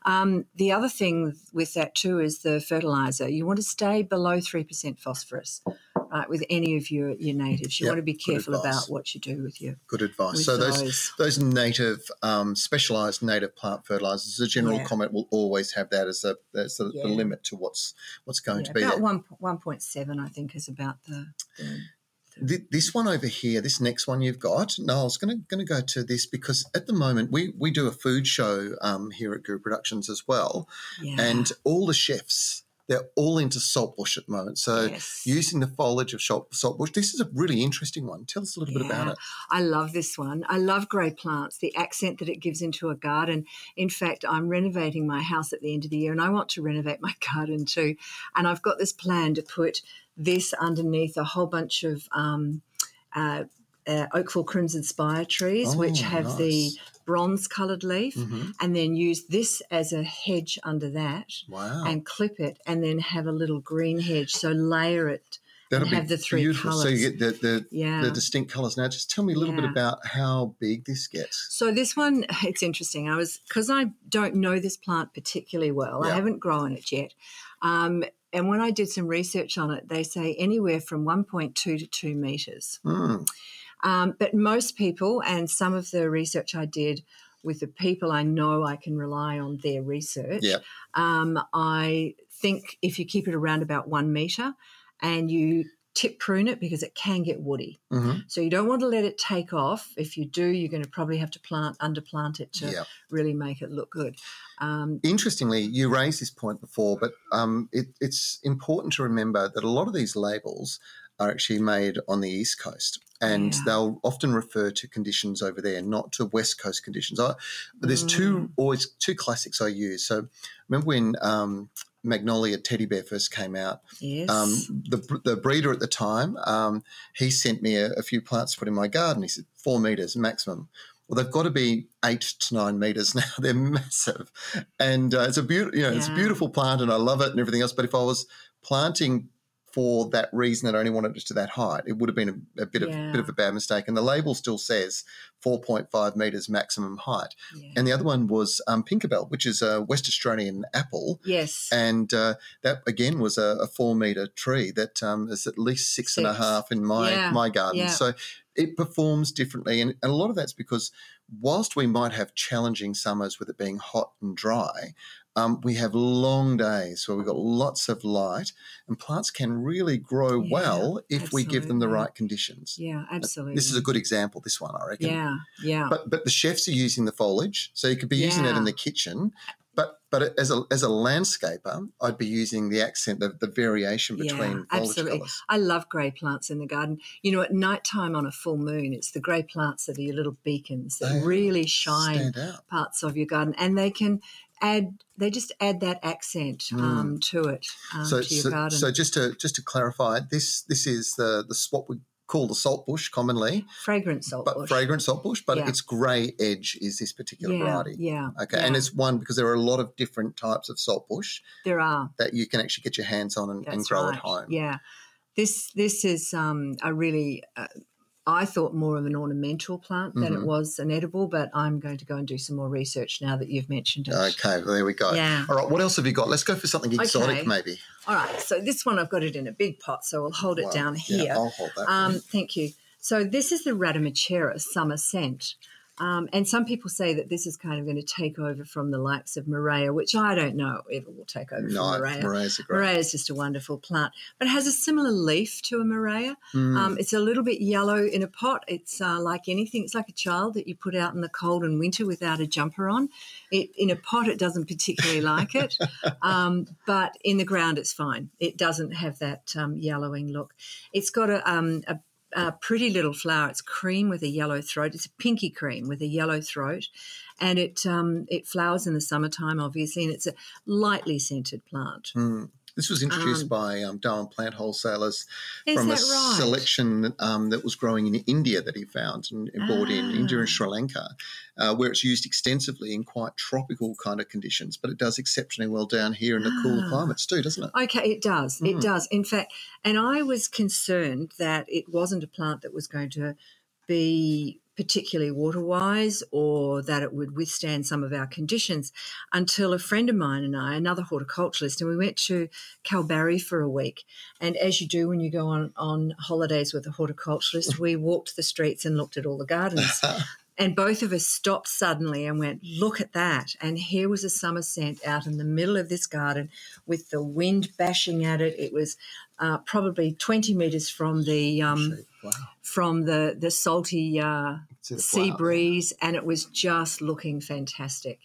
Um, the other thing with that too is the fertilizer. You want to stay below three percent phosphorus. Right, with any of your, your natives, you Yep, want to be careful about what you do with your Good advice. so those those. those native, um, specialised native plant fertilisers, the general Yeah. comment will always have that as a as the, the limit to what's what's going Yeah, to be about there. one one point seven, I think, is about the. the Th- This one over here, this next one you've got, no, I was going to going to go to this because at the moment we we do a food show um, here at Guru Productions as well, yeah. and all the chefs they're all into saltbush at the moment. So Yes. using the foliage of saltbush, this is a really interesting one. Tell us a little bit about it. I love this one. I love grey plants, the accent that it gives into a garden. In fact, I'm renovating my house at the end of the year and I want to renovate my garden too. And I've got this plan to put this underneath a whole bunch of um, uh, uh, Oakville Crimson Spire trees, which Oh, have the bronze coloured leaf, Mhm. and then use this as a hedge under that. Wow, And clip it, and then have a little green hedge. So layer it that'll and have the three beautiful. So you get the the, Yeah. the distinct colours. Now, just tell me a little bit about how big this gets. So this one, it's interesting. I was because I don't know this plant particularly well. I haven't grown it yet. Um, and when I did some research on it, they say anywhere from 1.2 to 2 meters. Mm, Um, but most people, and some of the research I did with the people I know I can rely on their research, Yep. um, I think if you keep it around about one meter and you tip prune it because it can get woody. mhm. So you don't want to let it take off. If you do, you're going to probably have to plant underplant it to Yeah. really make it look good. Um, Interestingly, you raised this point before, but um, it, it's important to remember that a lot of these labels are actually made on the East Coast. And Yeah. they'll often refer to conditions over there, not to West Coast conditions. I, but there's two always two classics I use. So remember when um, Magnolia Teddy Bear first came out? yes. Um, the, the breeder at the time, um, he sent me a, a few plants to put in my garden. He said four meters maximum. Well, they've got to be eight to nine meters now. They're massive, and uh, it's a beautiful, you know, it's a beautiful plant, and I love it and everything else. But if I was planting for that reason that I only wanted it to that height, it would have been a, a bit of Yeah. bit of a bad mistake. And the label still says four point five meters maximum height. yeah. And the other one was um, Pinkabelle, which is a West Australian apple. yes. And uh, that again was a, a four meter tree that um, is at least six and a half in my Yeah, my garden. So it performs differently, and, and a lot of that's because whilst we might have challenging summers with it being hot and dry. Um, we have long days where we've got lots of light, and plants can really grow Yeah, well if we give them the right conditions. yeah, absolutely. This is a good example. This one, I reckon. yeah, yeah. But but the chefs are using the foliage, so you could be using that in the kitchen. But but as a as a landscaper, I'd be using the accent, the, the variation between yeah, absolutely. colours. I love grey plants in the garden. You know, at night time on a full moon, it's the grey plants that are your little beacons that They really shine parts of your garden, and they can add. They just add that accent um, to it um, Mm. So to your so, garden. so just to just to clarify, this this is the the what we call the saltbush commonly, Fragrant salt but bush. fragrant saltbush, but Yeah. its grey edge is this particular yeah, variety. yeah. Okay, and it's one because there are a lot of different types of saltbush there are. that you can actually get your hands on and, and grow right. at home. Yeah, this this is um, a really. Uh, I thought more of an ornamental plant than Mhm. it was an edible, but I'm going to go and do some more research now that you've mentioned it. Okay, well, there we go. Yeah. All right, what else have you got? Let's go for something exotic, Okay. maybe. All right, so this one I've got it in a big pot, so I'll hold it Wow. down Yeah, here. I'll hold that. Um, thank you. So this is the Radermachera summer scent. Um, and some people say that this is kind of going to take over from the likes of Murraya, which I don't know ever will take over no, from Murraya. Murraya's a great. Murraya is just a wonderful plant, but it has a similar leaf to a Murraya. Mm, Um, it's a little bit yellow in a pot. It's uh, like anything. It's like a child that you put out in the cold and winter without a jumper on. It, in a pot, it doesn't particularly like it, um, but in the ground, it's fine. It doesn't have that um, yellowing look. It's got a, um, a uh, pretty little flower. It's cream with a yellow throat. It's a pinky cream with a yellow throat, and it um, it flowers in the summertime, obviously, and it's a lightly scented plant. Mm. This was introduced Um, by um, Darwin Plant Wholesalers from a right? selection um, that was growing in India that he found and and bought in India Ah. and Sri Lanka, uh, where it's used extensively in quite tropical kind of conditions. But it does exceptionally well down here in the cooler Ah. climates too, doesn't it? Okay, it does. It Mm. does. In fact, and I was concerned that it wasn't a plant that was going to be particularly water wise or that it would withstand some of our conditions until a friend of mine and I, another horticulturalist, and we went to Kalbarri for a week. And as you do when you go on, on holidays with a horticulturalist, we walked the streets and looked at all the gardens. And both of us stopped suddenly and went, Look at that. And here was a summer scent out in the middle of this garden with the wind bashing at it. It was uh, probably 20 metres from the. Um, wow. from the the salty uh, sea breeze, and it was just looking fantastic.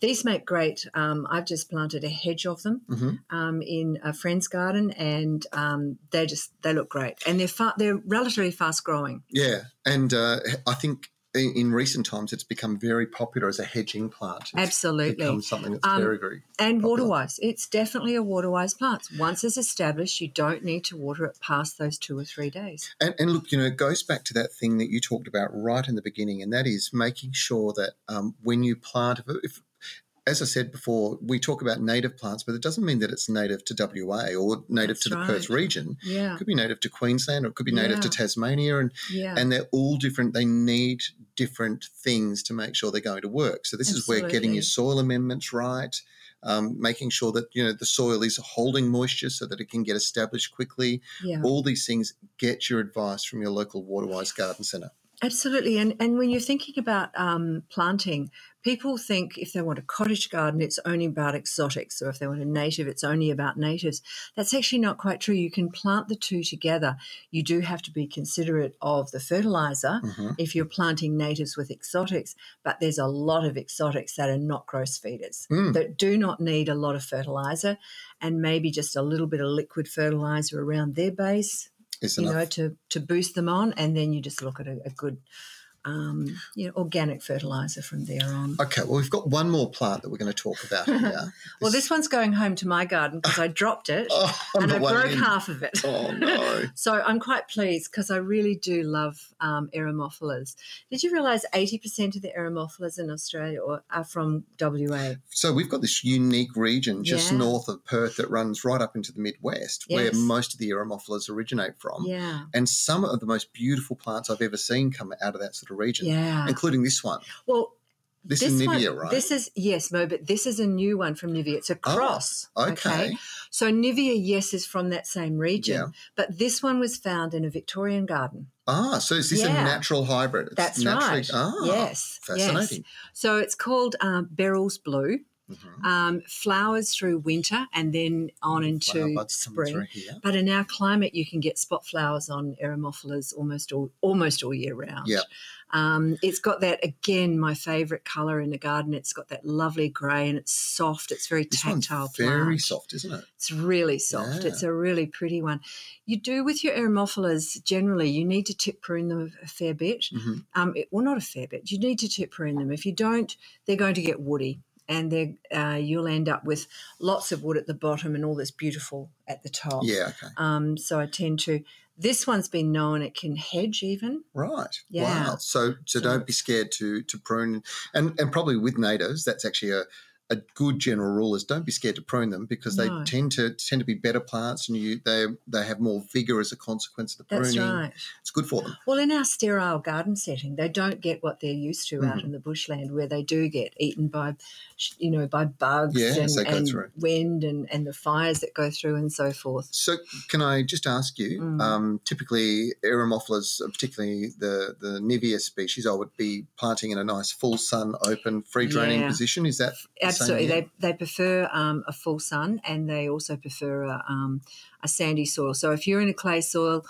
These make great. Um, I've just planted a hedge of them Mhm. um, in a friend's garden, and um, they just they look great, and they're fa- they're relatively fast growing. Yeah, and uh, I think in, in recent times it's become very popular as a hedging plant. It's Absolutely. become something that's Um, very, very And Popular. water wise, it's definitely a water wise plant. Once it's established, you don't need to water it past those two or three days. And, and look, you know, it goes back to that thing that you talked about right in the beginning, and that is making sure that um, when you plant, if, if, as I said before, we talk about native plants, but it doesn't mean that it's native to WA or native to That's the Perth region. Yeah, It could be native to Queensland or it could be native to Tasmania, and yeah. and they're all different. They need different things to make sure they're going to work. So this is where getting your soil amendments right. Um, making sure that you know the soil is holding moisture so that it can get established quickly. yeah. All these things get your advice from your local Waterwise Garden Centre. Absolutely, and and when you're thinking about um, planting, people think if they want a cottage garden, it's only about exotics, or if they want a native, it's only about natives. That's actually not quite true. You can plant the two together. You do have to be considerate of the fertilizer Mhm. if you're planting natives with exotics, but there's a lot of exotics that are not gross feeders Mm. that do not need a lot of fertilizer, and maybe just a little bit of liquid fertilizer around their base Is you enough. know, to to boost them on, and then you just look at a, a good, um, you know, organic fertilizer from there on. Okay, well, we've got one more plant that we're going to talk about here. Well, this one's going home to my garden because I dropped it oh, and I broke half of it. Oh no! So I'm quite pleased because I really do love um, eremophilas. Did you realise 80% of the eremophilas in Australia are- from WA? So we've got this unique region just Yeah. north of Perth that runs right up into the Midwest, where most of the eremophilas originate from. Yeah, And some of the most beautiful plants I've ever seen come out of that sort of region, yeah. including this one. Well, This, is one- Nivea, right? This is yes, Mo, but this is a new one from Nivea. It's a Oh, cross. okay. So Nivea, yes, is from that same region, Yeah. but this one was found in a Victorian garden. ah, so is this a natural hybrid? It's That's naturally- right. Ah, yes, fascinating. Yes. So it's called um, Beryl's Blue. Mhm. Um, flowers through winter and then on into spring. But in our climate, you can get spot flowers on eremophilas almost all almost all year round. Yep. Um, it's got that again, my favourite colour in the garden. It's got that lovely grey and it's soft. It's very This one's tactile. very plant. soft, isn't it? It's really soft. Yeah. It's a really pretty one. You do with your eremophilas generally. You need to tip prune them a fair bit. Mhm. Um, it, well, not a fair bit. You need to tip prune them. If you don't, they're going to get woody, and uh, you'll end up with lots of wood at the bottom and all this beautiful at the top. Yeah, okay. Um, so I tend to. This one's been known it can hedge even. Right. Yeah. Wow. So, so So- don't be scared to to prune, and and probably with natives, that's actually a, a good general rule is don't be scared to prune them because they No. tend to tend to be better plants, and you they they have more vigor as a consequence of the pruning. That's right. It's good for them. Well, in our sterile garden setting, they don't get what they're used to out Mhm. in the bushland, where they do get eaten by, you know, by bugs Yeah, and, they and wind and, and the fires that go through and so forth. So, can I just ask you? Mm. Um, typically, eremophilas, uh, particularly the the Nivea species, I would be planting in a nice full sun, open, free draining Yeah. position. Is that the Absolutely, here? they they prefer um, a full sun, and they also prefer a, um, a sandy soil. So if you're in a clay soil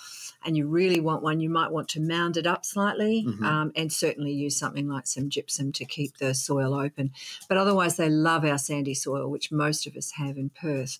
and you really want one, you might want to mound it up slightly, Mhm. um, and certainly use something like some gypsum to keep the soil open. But otherwise, they love our sandy soil, which most of us have in Perth.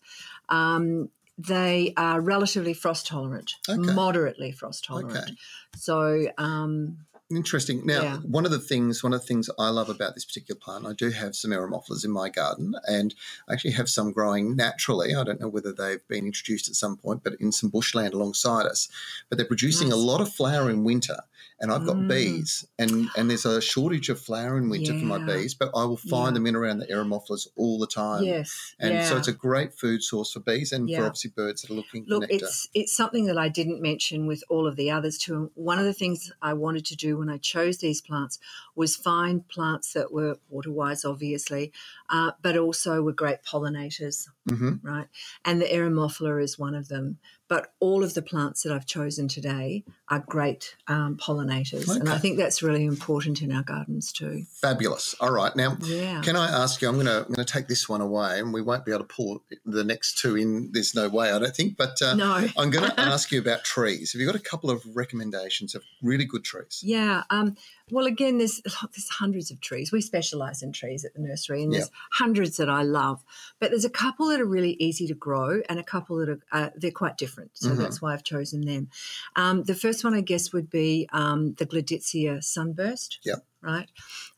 Um, they are relatively frost tolerant, Okay. moderately frost tolerant. Okay. So um, Interesting. Now, Yeah. one of the things, one of the things I love about this particular plant, I do have some eremophilas in my garden, and I actually have some growing naturally. I don't know whether they've been introduced at some point, but in some bushland alongside us. But they're producing a lot of flower in winter, and I've got Mm. bees, and and there's a shortage of flower in winter for my bees, but I will find Yeah. them in around the eremophilas all the time. yes, And yeah. so it's a great food source for bees and for obviously birds that are looking for Look, it's it's something that I didn't mention with all of the others too. One of the things I wanted to do when I chose these plants was find plants that were water wise, obviously, uh, but also were great pollinators, hmm right? And the Eremophila is one of them. But all of the plants that I've chosen today are great um, pollinators, and I think that's really important in our gardens too. Fabulous. All right. Now, Yeah. Can I ask you? I'm going to I'm going to take this one away, and we won't be able to pull the next two in. There's no way, I don't think. But uh, no. I'm going to ask you about trees. Have you got a couple of recommendations of really good trees? Yeah. Um, well, again, there's there's hundreds of trees. We specialise in trees at the nursery, and there's hundreds that I love. But there's a couple that are really easy to grow, and a couple that are uh, they're quite different. So Mhm. that's why I've chosen them. Um, the first one, I guess, would be um, the Gleditsia sunburst. Yep. Right.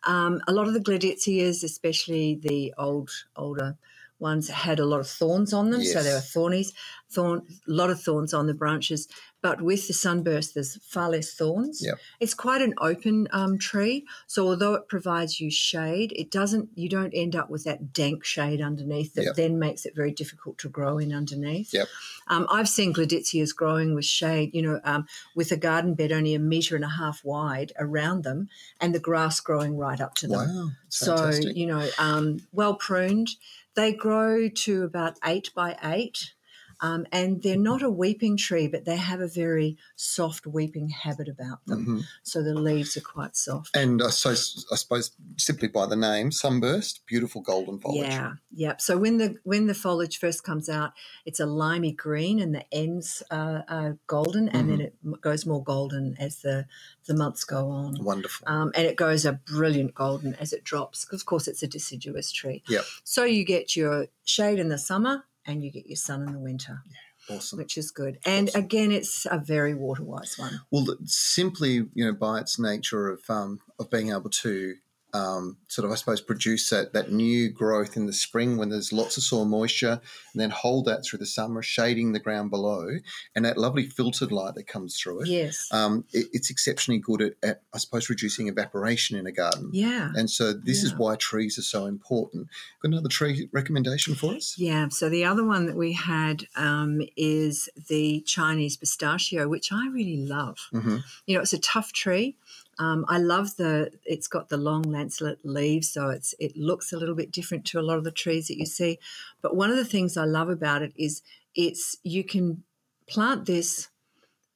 Um, a lot of the Gleditsias, especially the old older ones, had a lot of thorns on them, so they were Yes. thornies, thorn, a lot of thorns on the branches. But with the sunburst, there's far less thorns. Yep. It's quite an open um, tree, so although it provides you shade, it doesn't. You don't end up with that dank shade underneath that Yep. then makes it very difficult to grow in underneath. Yep. Um, I've seen gleditsias growing with shade, you know, um, with a garden bed only a metre and a half wide around them, and the grass growing right up to them. Wow, So fantastic. you know, um, well pruned. They grow to about eight by eight, um, and they're not a weeping tree, but they have a very soft weeping habit about them. Mhm. So the leaves are quite soft. And I suppose, I suppose simply by the name, sunburst, beautiful golden foliage. Yeah, yeah. So when the when the foliage first comes out, it's a limey green, and the ends are, are golden, and Mm-hmm. then it goes more golden as the the months go on. Wonderful. Um, and it goes a brilliant golden as it drops. Of course, it's a deciduous tree. Yep. So you get your shade in the summer and you get your sun in the winter, Awesome. which is good. And Awesome. again, it's a very water wise one. Well, simply, you know, by its nature of um, of being able to um, sort of, I suppose, produce that, that new growth in the spring when there's lots of soil moisture, and then hold that through the summer, shading the ground below, and that lovely filtered light that comes through it. Yes. Um, it it's exceptionally good at, at, I suppose, reducing evaporation in a garden. yeah. And so this is why trees are so important. Got another tree recommendation for us? Yeah, so the other one that we had um, is the Chinese pistachio, which I really love. hmm You know, it's a tough tree. Um, I love the. It's got the long lanceolate leaves, so it's it looks a little bit different to a lot of the trees that you see. But one of the things I love about it is it's you can plant this.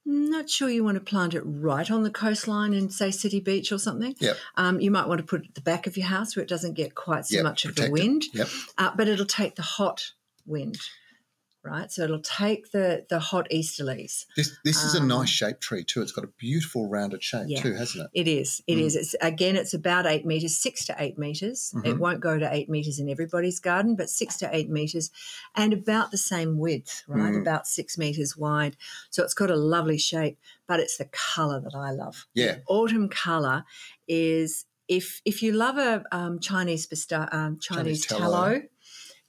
Not sure you want to plant it right on the coastline in say City Beach or something. Yep. Um, you might want to put it at the back of your house where it doesn't get quite so Yep, much of the it. wind Yep. uh, but it'll take the hot wind, right? So it'll take the the hot easterlies. This this is a Um, nice shaped tree too. It's got a beautiful rounded shape Yeah. too, hasn't it? It is. It Mm. is. It's again. It's about eight meters, six to eight meters. It Mhm. won't go to eight meters in everybody's garden, but six to eight meters, and about the same width, right? Mm. About six meters wide. So it's got a lovely shape, but it's the color that I love. Yeah. The autumn color is if if you love a um, Chinese um, Chinese, Chinese tallow. tallow.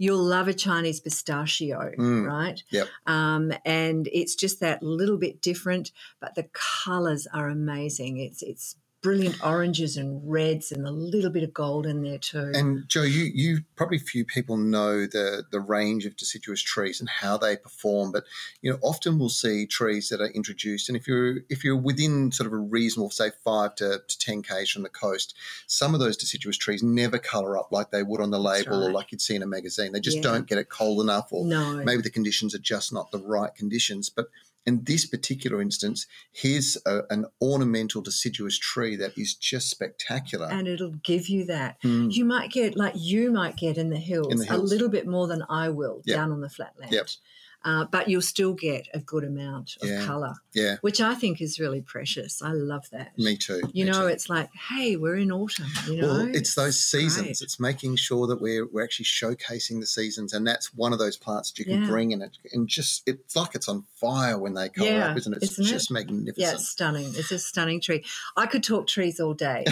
You'll love a Chinese pistachio, Mm. right? Yep. Um, and it's just that little bit different, but the colours are amazing. It's it's brilliant oranges and reds and a little bit of gold in there too. And Joe, you you probably few people know the the range of deciduous trees and how they perform, but you know often we'll see trees that are introduced, and if you're if you're within sort of a reasonable, say five to, to ten k's from the coast, some of those deciduous trees never colour up like they would on the label or like you'd see in a magazine. They just Yeah. don't get it cold enough, or no, maybe the conditions are just not the right conditions. But in this particular instance, here's a, an ornamental deciduous tree that is just spectacular. and it'll give you that. Mm. You might get like you might get in the hills, In the a little bit more than I will Yep. down on the flatland. Yep. Uh, but you'll still get a good amount of Yeah. colour, Yeah, which I think is really precious. I love that. me too. You me know, too. it's like, hey, we're in autumn. You know, Well, it's those seasons. great. It's making sure that we're we're actually showcasing the seasons, and that's one of those plants that you can Yeah. bring in it, and just it's like it's on fire when they colour Yeah, up, isn't it? It's isn't it? just Yeah, magnificent. it's stunning. It's a stunning tree. I could talk trees all day.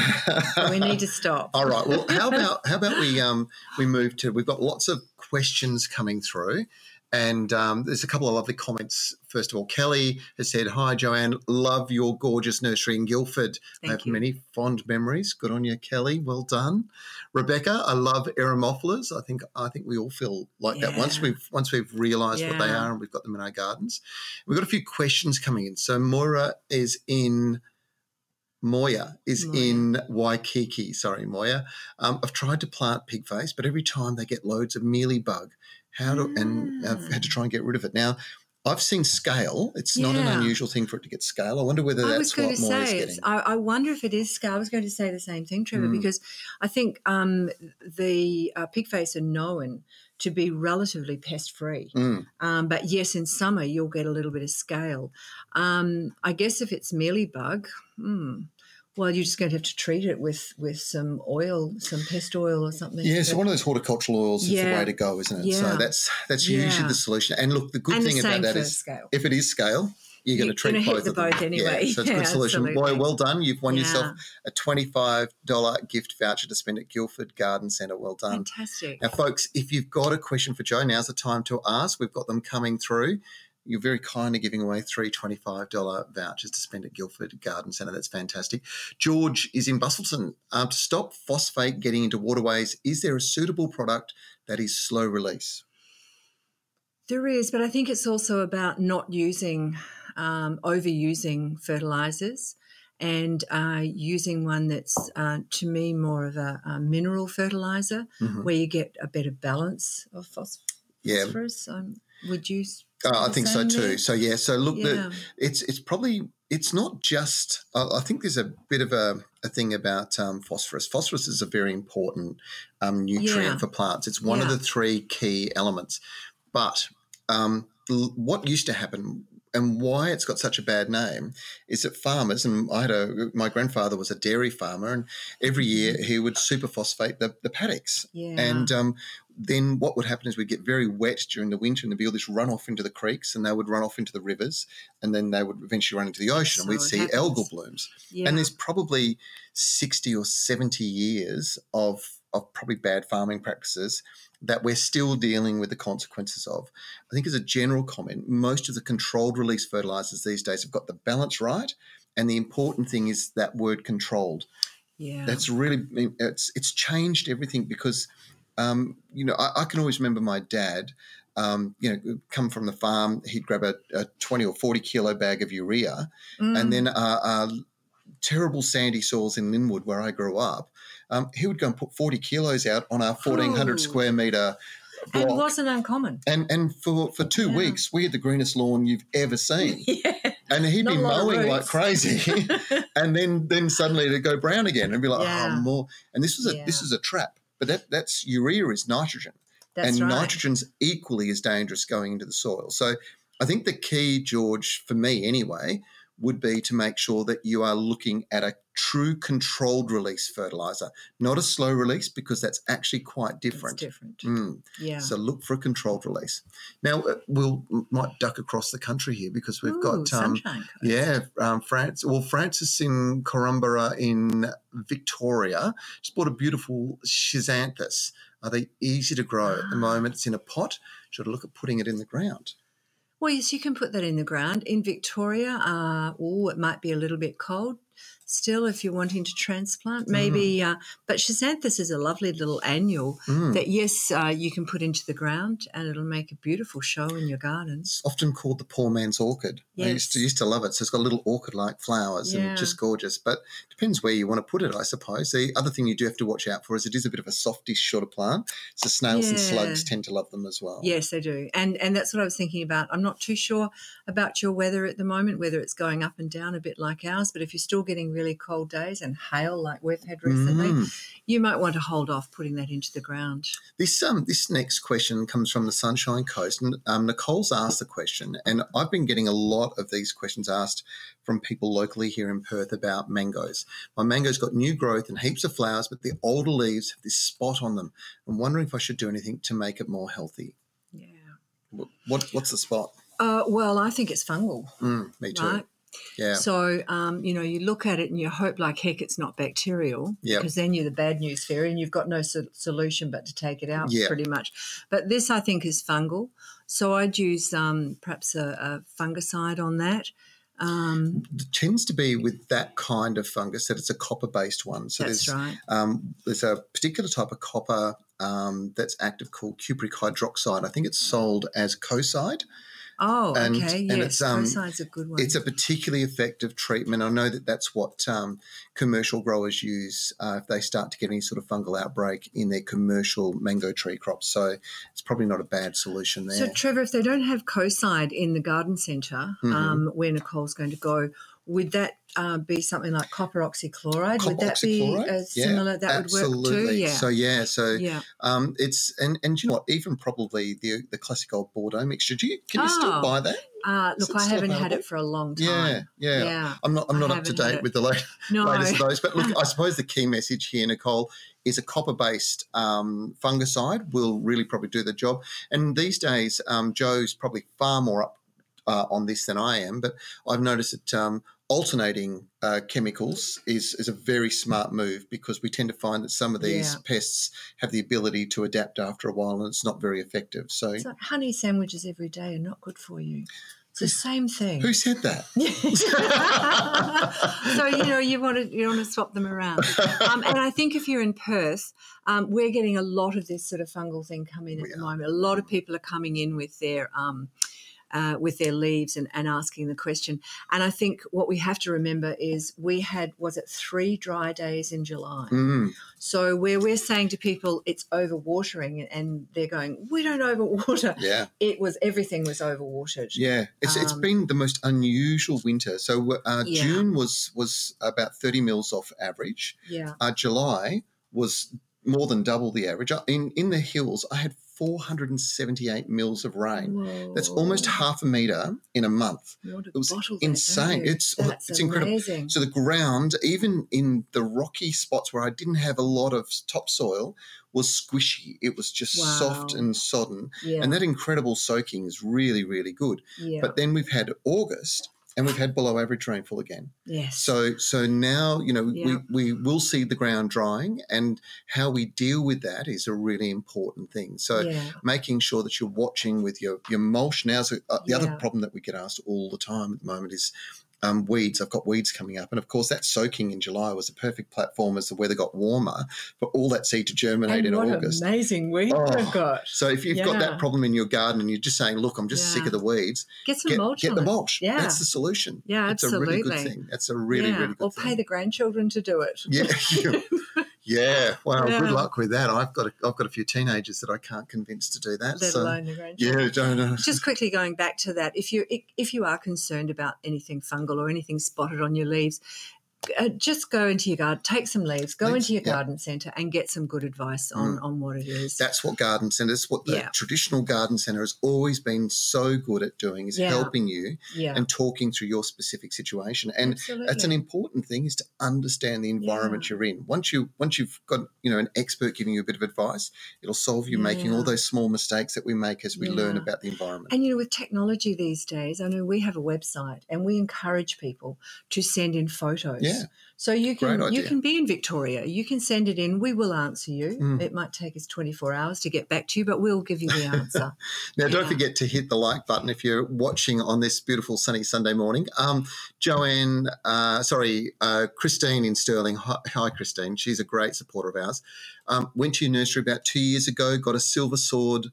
we need to stop. All right. Well, how about how about we um we move to we've got lots of questions coming through. And um, there's a couple of lovely comments. First of all, Kelly has said, Hi, Joanne. Love your gorgeous nursery in Guildford. I have you. many fond memories. Good on you, Kelly. Well done. Rebecca, I love Eremophilus. I think I think we all feel like that once we've once we've realised what they are and we've got them in our gardens. We've got a few questions coming in. So Moira is in Moya is Moya. in Waikiki. Sorry, Moya. Um, I've tried to plant pig face, but every time they get loads of mealy bug. How do and I've had to try and get rid of it. Now, I've seen scale. It's not an unusual thing for it to get scale. I wonder whether I that's was going what to Moya's say, getting. I, I wonder if it is scale. I was going to say the same thing, Trevor, Mm. because I think um, the uh, pigface are known to be relatively pest free. Mm. Um, but yes, in summer you'll get a little bit of scale. Um, I guess if it's mealybug, hmm, well, you're just going to have to treat it with with some oil, some pest oil or something. Yeah, so one of those horticultural oils is the Yeah. way to go, isn't it? Yeah. So Yeah. that's that's usually Yeah. the solution. And look, the good and thing the about that is scale. if it is scale, you're going to You're treat both of them. both anyway. Yeah, so it's a Yeah, good solution. Boy, well done. You've won yourself a $25 gift voucher to spend at Guildford Garden Centre. Well done. Fantastic. Now, folks, if you've got a question for Joe, now's the time to ask. We've got them coming through. You're very kindly giving away three $25 vouchers to spend at Guildford Garden Centre. That's fantastic. George is in Busselton. Um, to stop phosphate getting into waterways, is there a suitable product that is slow release? There is, but I think it's also about not using, um, overusing fertilizers and uh, using one that's, uh, to me, more of a, a mineral fertilizer Mhm. where you get a better balance of phos- Yeah. phosphorus. Um, would you? Uh, I think so too. there? So yeah, so look, the, it's it's probably it's not just. I I think there's a bit of a, a thing about um, phosphorus. Phosphorus is a very important um, nutrient Yeah. for plants. It's one of the three key elements. But um, l- what used to happen and why it's got such a bad name is that farmers and I had a my grandfather was a dairy farmer and every year he would superphosphate the, the paddocks Yeah. and um, then what would happen is we'd get very wet during the winter and there'd be all this runoff into the creeks and they would run off into the rivers and then they would eventually run into the ocean and we'd see happens. algal blooms. yeah. And there's probably 60 or 70 years of, of probably bad farming practices that we're still dealing with the consequences of. I think, as a general comment, most of the controlled release fertilizers these days have got the balance right. And the important thing is that word controlled. yeah. That's really it's it's changed everything because um, you know I, I can always remember my dad. Um, you know, come from the farm, he'd grab a, a twenty or forty kilo bag of urea, Mm. and then uh, uh, terrible sandy soils in Lynwood, where I grew up. Um, he would go and put forty kilos out on our fourteen hundred Oh. square meter and block, wasn't uncommon. and and for for two Yeah. weeks we had the greenest lawn you've ever seen. yeah. And he'd Not be a lot of mowing like crazy, and then then suddenly it'd go brown again, and be like, Yeah. oh, more. And this was a this Yeah. is a trap. But that that's urea is nitrogen, That's and right. nitrogen's equally as dangerous going into the soil. So I think the key, George, for me anyway, would be to make sure that you are looking at a true controlled release fertilizer, not a slow release, because that's actually quite different. different. Mm. Yeah. So look for a controlled release. Now uh, we'll might duck across the country here because we've Ooh, got um, yeah, um, France. Well, Francis in Korumburra in Victoria just bought a beautiful schizanthus. Are they easy to grow at the Ah. moment? It's in a pot. Should I look at putting it in the ground? Well, yes, you can put that in the ground. In Victoria, uh, oh, it might be a little bit cold still if you're wanting to transplant. Maybe, uh, but Schizanthus is a lovely little annual Mm. that, yes, uh, you can put into the ground and it'll make a beautiful show in your gardens. Often called the poor man's orchid. I used to used to love it. So it's got little orchid-like flowers Yeah. and just gorgeous. But depends where you want to put it, I suppose. The other thing you do have to watch out for is it is a bit of a softish sort of plant. So snails and slugs tend to love them as well. Yes, they do. And and that's what I was thinking about. I'm not too sure about your weather at the moment, whether it's going up and down a bit like ours, but if you're still getting really cold days and hail like we've had recently, Mm. you might want to hold off putting that into the ground. This um this next question comes from the Sunshine Coast, and um, Nicole's asked the question, and I've been getting a lot of these questions asked from people locally here in Perth about mangoes. My mango's got new growth and heaps of flowers, but the older leaves have this spot on them. I'm wondering if I should do anything to make it more healthy. Yeah. What, what what's the spot? Uh, well, I think it's fungal, Mm, me too. right? Yeah. So, um, you know, you look at it and you hope like heck it's not bacterial Yep. because then you're the bad news fairy and you've got no so- solution but to take it out Yeah. pretty much. But this, I think, is fungal. So I'd use um, perhaps a, a fungicide on that. Um, It tends to be with that kind of fungus that it's a copper based one. So that's there's right. Um, there's a particular type of copper um, that's active called cupric hydroxide. I think it's sold as Kocide. Oh, and- okay. and yes, it's, um, a good one. It's a particularly effective treatment. I know that that's what um, commercial growers use uh, if they start to get any sort of fungal outbreak in their commercial mango tree crops. So it's probably not a bad solution there. So, Trevor, if they don't have Kocide in the garden center Mhm. um, where Nicole's going to go, would that uh, be something like copper oxychloride? would Copper that be oxychloride? uh, similar? that would work absolutely. too. Yeah. So yeah, so yeah. um, it's and and you know what? Even probably the the classic old Bordeaux mixture. Do you can you still Oh, buy that? Uh, look, I haven't had it for a long time. yeah. Yeah. I'm not. I'm not up to date with the late, No. latest of those. But look, I suppose the key message here, Nicole, is a copper-based um, fungicide will really probably do the job. And these days, um, Joe's probably far more up uh, on this than I am. But I've noticed that um, alternating uh, chemicals is is a very smart move because we tend to find that some of these Yeah. pests have the ability to adapt after a while, and it's not very effective. So, It's like honey sandwiches every day are not good for you. It's the same thing. who said that? so you know you want to you want to swap them around, um, and I think if you're in Perth, um, we're getting a lot of this sort of fungal thing coming in We at the are. moment. A lot of people are coming in with their um, uh, with their leaves and, and asking the question. And I think what we have to remember is we had was it three dry days in July. Mm, So where we're saying to people it's overwatering, and they're going, we don't overwater. yeah. It was everything was overwatered. Yeah, it's it's Um, been the most unusual winter. So uh, Yeah. June was was about thirty mils off average. Yeah. Uh, July was more than double the average. In in the hills, I had four hundred and seventy eight mils of rain. That's almost half a meter in a month. Want to it was insane. It's- That's it's incredible. amazing. So the ground, even in the rocky spots where I didn't have a lot of topsoil, was squishy. It was just soft and sodden, yeah, and that incredible soaking is really really good. yeah, But then we've had August and we've had below average rainfall again. yes. So so now, you know, Yeah. we, we will see the ground drying and how we deal with that is a really important thing. So yeah, making sure that you're watching with your, your mulch. Now, so, uh, the other problem that we get asked all the time at the moment is um, weeds. I've got weeds coming up. And of course, that soaking in July was a perfect platform as the weather got warmer for all that seed to germinate and in August. amazing weeds Oh, we've got. So if you've got that problem in your garden and you're just saying, look, I'm just sick of the weeds, Get some get, mulch get the mulch. Yeah. That's the solution. Yeah, It's a really good thing. That's a really, yeah. really good or thing. Or pay the grandchildren to do it. yeah. yeah. Oh, well, Yeah. good luck with that. I've got a, I've got a few teenagers that I can't convince to do that. Let so alone the grandchildren. yeah, don't know. Just quickly going back to that, if you if you are concerned about anything fungal or anything spotted on your leaves, uh, just go into your garden, take some leaves, go Leaves, into your yeah. garden centre and get some good advice on, on what it is. That's what garden centres, what the Yeah. traditional garden centre has always been so good at doing is Yeah. helping you and talking through your specific situation. And absolutely. that's an important thing is to understand the environment you're in. Once you once you've got you know an expert giving you a bit of advice, it'll solve you making all those small mistakes that we make as we learn about the environment. And you know, with technology these days, I know we have a website and we encourage people to send in photos. Yeah. So you can you can be in Victoria. You can send it in. We will answer you. Mm. It might take us 24 hours to get back to you, but we'll give you the answer. Now, don't forget to hit the like button if you're watching on this beautiful sunny Sunday morning. Um, Joanne, uh, sorry, uh, Christine in Stirling. Hi, hi, Christine. She's a great supporter of ours. Um, went to your nursery about two years ago, got a silver sword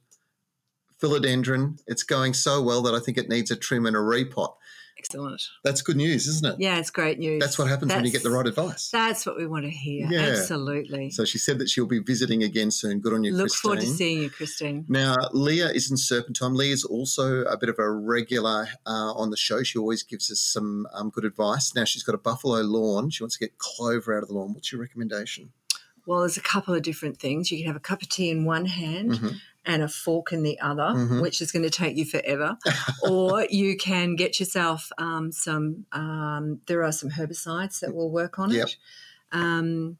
philodendron. It's going so well that I think it needs a trim and a repot. Excellent. That's good news, isn't it? Yeah, it's great news. That's what happens when you get the right advice. That's what we want to hear. Yeah. Absolutely. So she said that she'll be visiting again soon. Good on you, Christine. Look Christine. forward to seeing you, Christine. Now, Leah is in Serpentine. Leah's also a bit of a regular uh, on the show. She always gives us some um, good advice. Now, she's got a buffalo lawn. She wants to get clover out of the lawn. What's your recommendation? Well, there's a couple of different things. You can have a cup of tea in one hand Mhm. and a fork in the other, Mhm. which is going to take you forever. or you can get yourself um, some, um, there are some herbicides that will work on Yep. it. Um,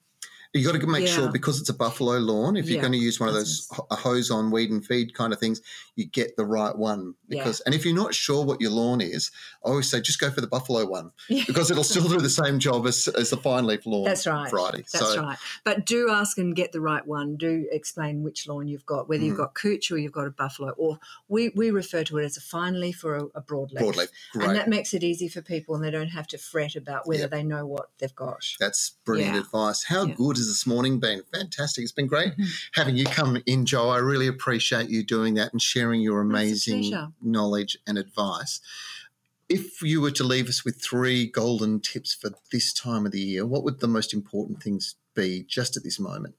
You got to make sure because it's a buffalo lawn. If you're going to use one of those a hose on weed and feed kind of things, you get the right one. Because and if you're not sure what your lawn is, I always say just go for the buffalo one Yeah. because it'll still do the same job as, as the fine leaf lawn. That's right. Variety. That's so right. But do ask and get the right one. Do explain which lawn you've got, whether Mm. you've got cooch or you've got a buffalo, or we, we refer to it as a fine leaf or a, a broadleaf. broadleaf, great. And that makes it easy for people and they don't have to fret about whether Yep. they know what they've got. That's brilliant Yeah. advice. How Yeah. good this morning been? Fantastic. It's been great Mhm. having you come in, Joe. I really appreciate you doing that and sharing your amazing knowledge and advice. If you were to leave us with three golden tips for this time of the year, what would the most important things be just at this moment?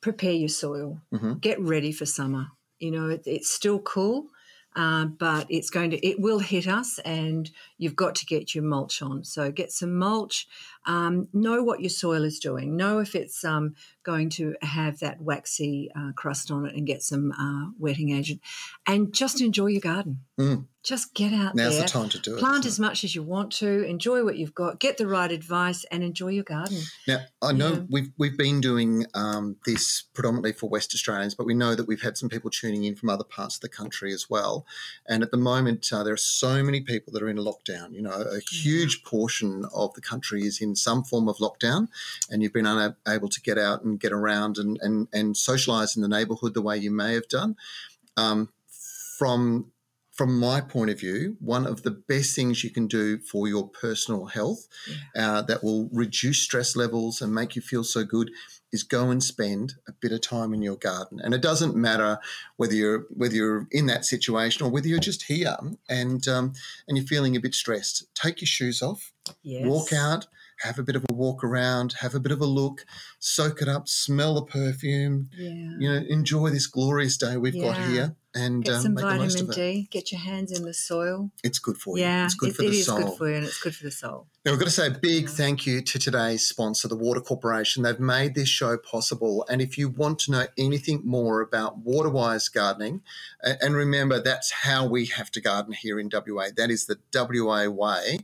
Prepare your soil. Mhm. Get ready for summer. You know, it, it's still cool. Uh, but it's going to it will hit us and you've got to get your mulch on so get some mulch um, know what your soil is doing know if it's um, going to have that waxy uh, crust on it and get some uh, wetting agent and just enjoy your garden Mm. just get out Now's there the time to do it. plant as much as you want to enjoy what you've got get the right advice and enjoy your garden? Now, I know Yeah. we've we've been doing um, this predominantly for West Australians, but we know that we've had some people tuning in from other parts of the country as well. And at the moment, uh, there are so many people that are in lockdown. You know, a huge portion of the country is in some form of lockdown, and you've been unable to get out and get around and and and socialise in the neighbourhood the way you may have done. Um, from from my point of view, one of the best things you can do for your personal health uh, that will reduce stress levels and make you feel so good is go and spend a bit of time in your garden. And it doesn't matter whether you're whether you're in that situation or whether you're just here and um, and you're feeling a bit stressed. Take your shoes off, yes walk out, have a bit of a walk around, have a bit of a look, soak it up, smell the perfume. yeah You know, enjoy this glorious day we've got here, and get um, some most vitamin it. D get your hands in the soil It's good for you. yeah it's good it- for the is soul. good for you and it's good for the soul Now, we've got to say a big Yeah. thank you to today's sponsor, the Water Corporation. They've made this show possible. And if you want to know anything more about Waterwise gardening, and remember, that's how we have to garden here in WA. That is the WA way.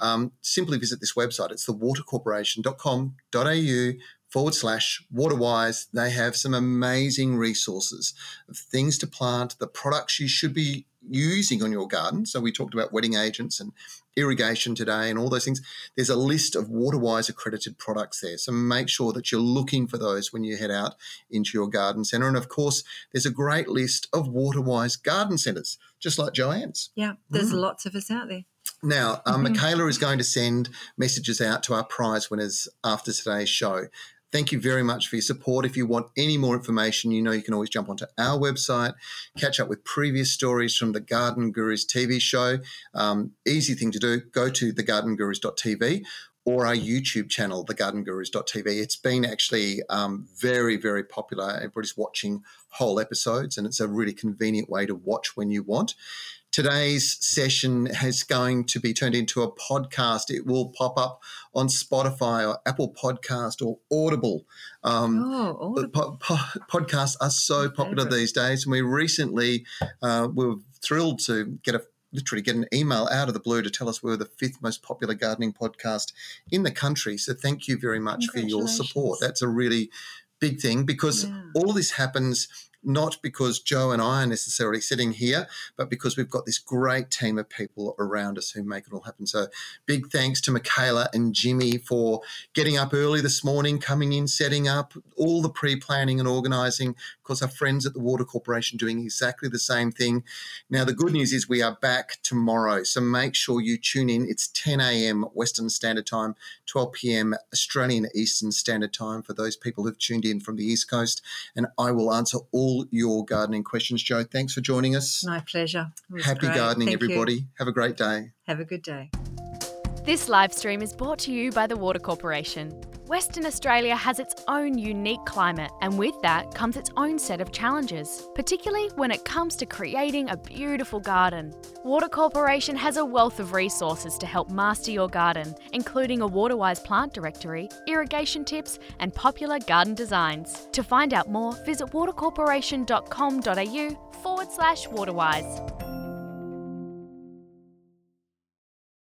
Um, simply visit this website. It's thewatercorporation.com.au forward slash waterwise. They have some amazing resources of things to plant, the products you should be using on your garden. So we talked about wetting agents and irrigation today and all those things. There's a list of Waterwise accredited products there. So make sure that you're looking for those when you head out into your garden centre. And of course, there's a great list of Waterwise garden centres, just like Joanne's. yeah there's Mm. lots of us out there Now, um, Mhm. Michaela is going to send messages out to our prize winners after today's show. Thank you very much for your support. If you want any more information, you know you can always jump onto our website, catch up with previous stories from the Garden Gurus TV show. Um, easy thing to do go to thegardengurus.tv or our YouTube channel, thegardengurus.tv. It's been actually um, very, very popular. Everybody's watching whole episodes, and it's a really convenient way to watch when you want. Today's session is going to be turned into a podcast. It will pop up on Spotify or Apple Podcast or Audible. Um, oh but po- po- podcasts are so popular these days, and we recently uh, were thrilled to get a literally get an email out of the blue to tell us we're the fifth most popular gardening podcast in the country. So thank you very much for your support. That's a really big thing because Yeah. all this happens not because Joe and I are necessarily sitting here, but because we've got this great team of people around us who make it all happen. So big thanks to Michaela and Jimmy for getting up early this morning, coming in, setting up all the pre-planning and organising. Of course, our friends at the Water Corporation doing exactly the same thing. Now, the good news is we are back tomorrow, so make sure you tune in. It's 10 a.m. Western Standard Time, 12 p.m. Australian Eastern Standard Time for those people who've tuned in from the East Coast, and I will answer all all your gardening questions. Joe, thanks for joining us. My pleasure. Happy great. gardening, Thank everybody. You. Have a great day. Have a good day. This live stream is brought to you by the Water Corporation. Western Australia has its own unique climate, and with that comes its own set of challenges, particularly when it comes to creating a beautiful garden. Water Corporation has a wealth of resources to help master your garden, including a Waterwise plant directory, irrigation tips, and popular garden designs. To find out more, visit watercorporation.com.au forward slash waterwise.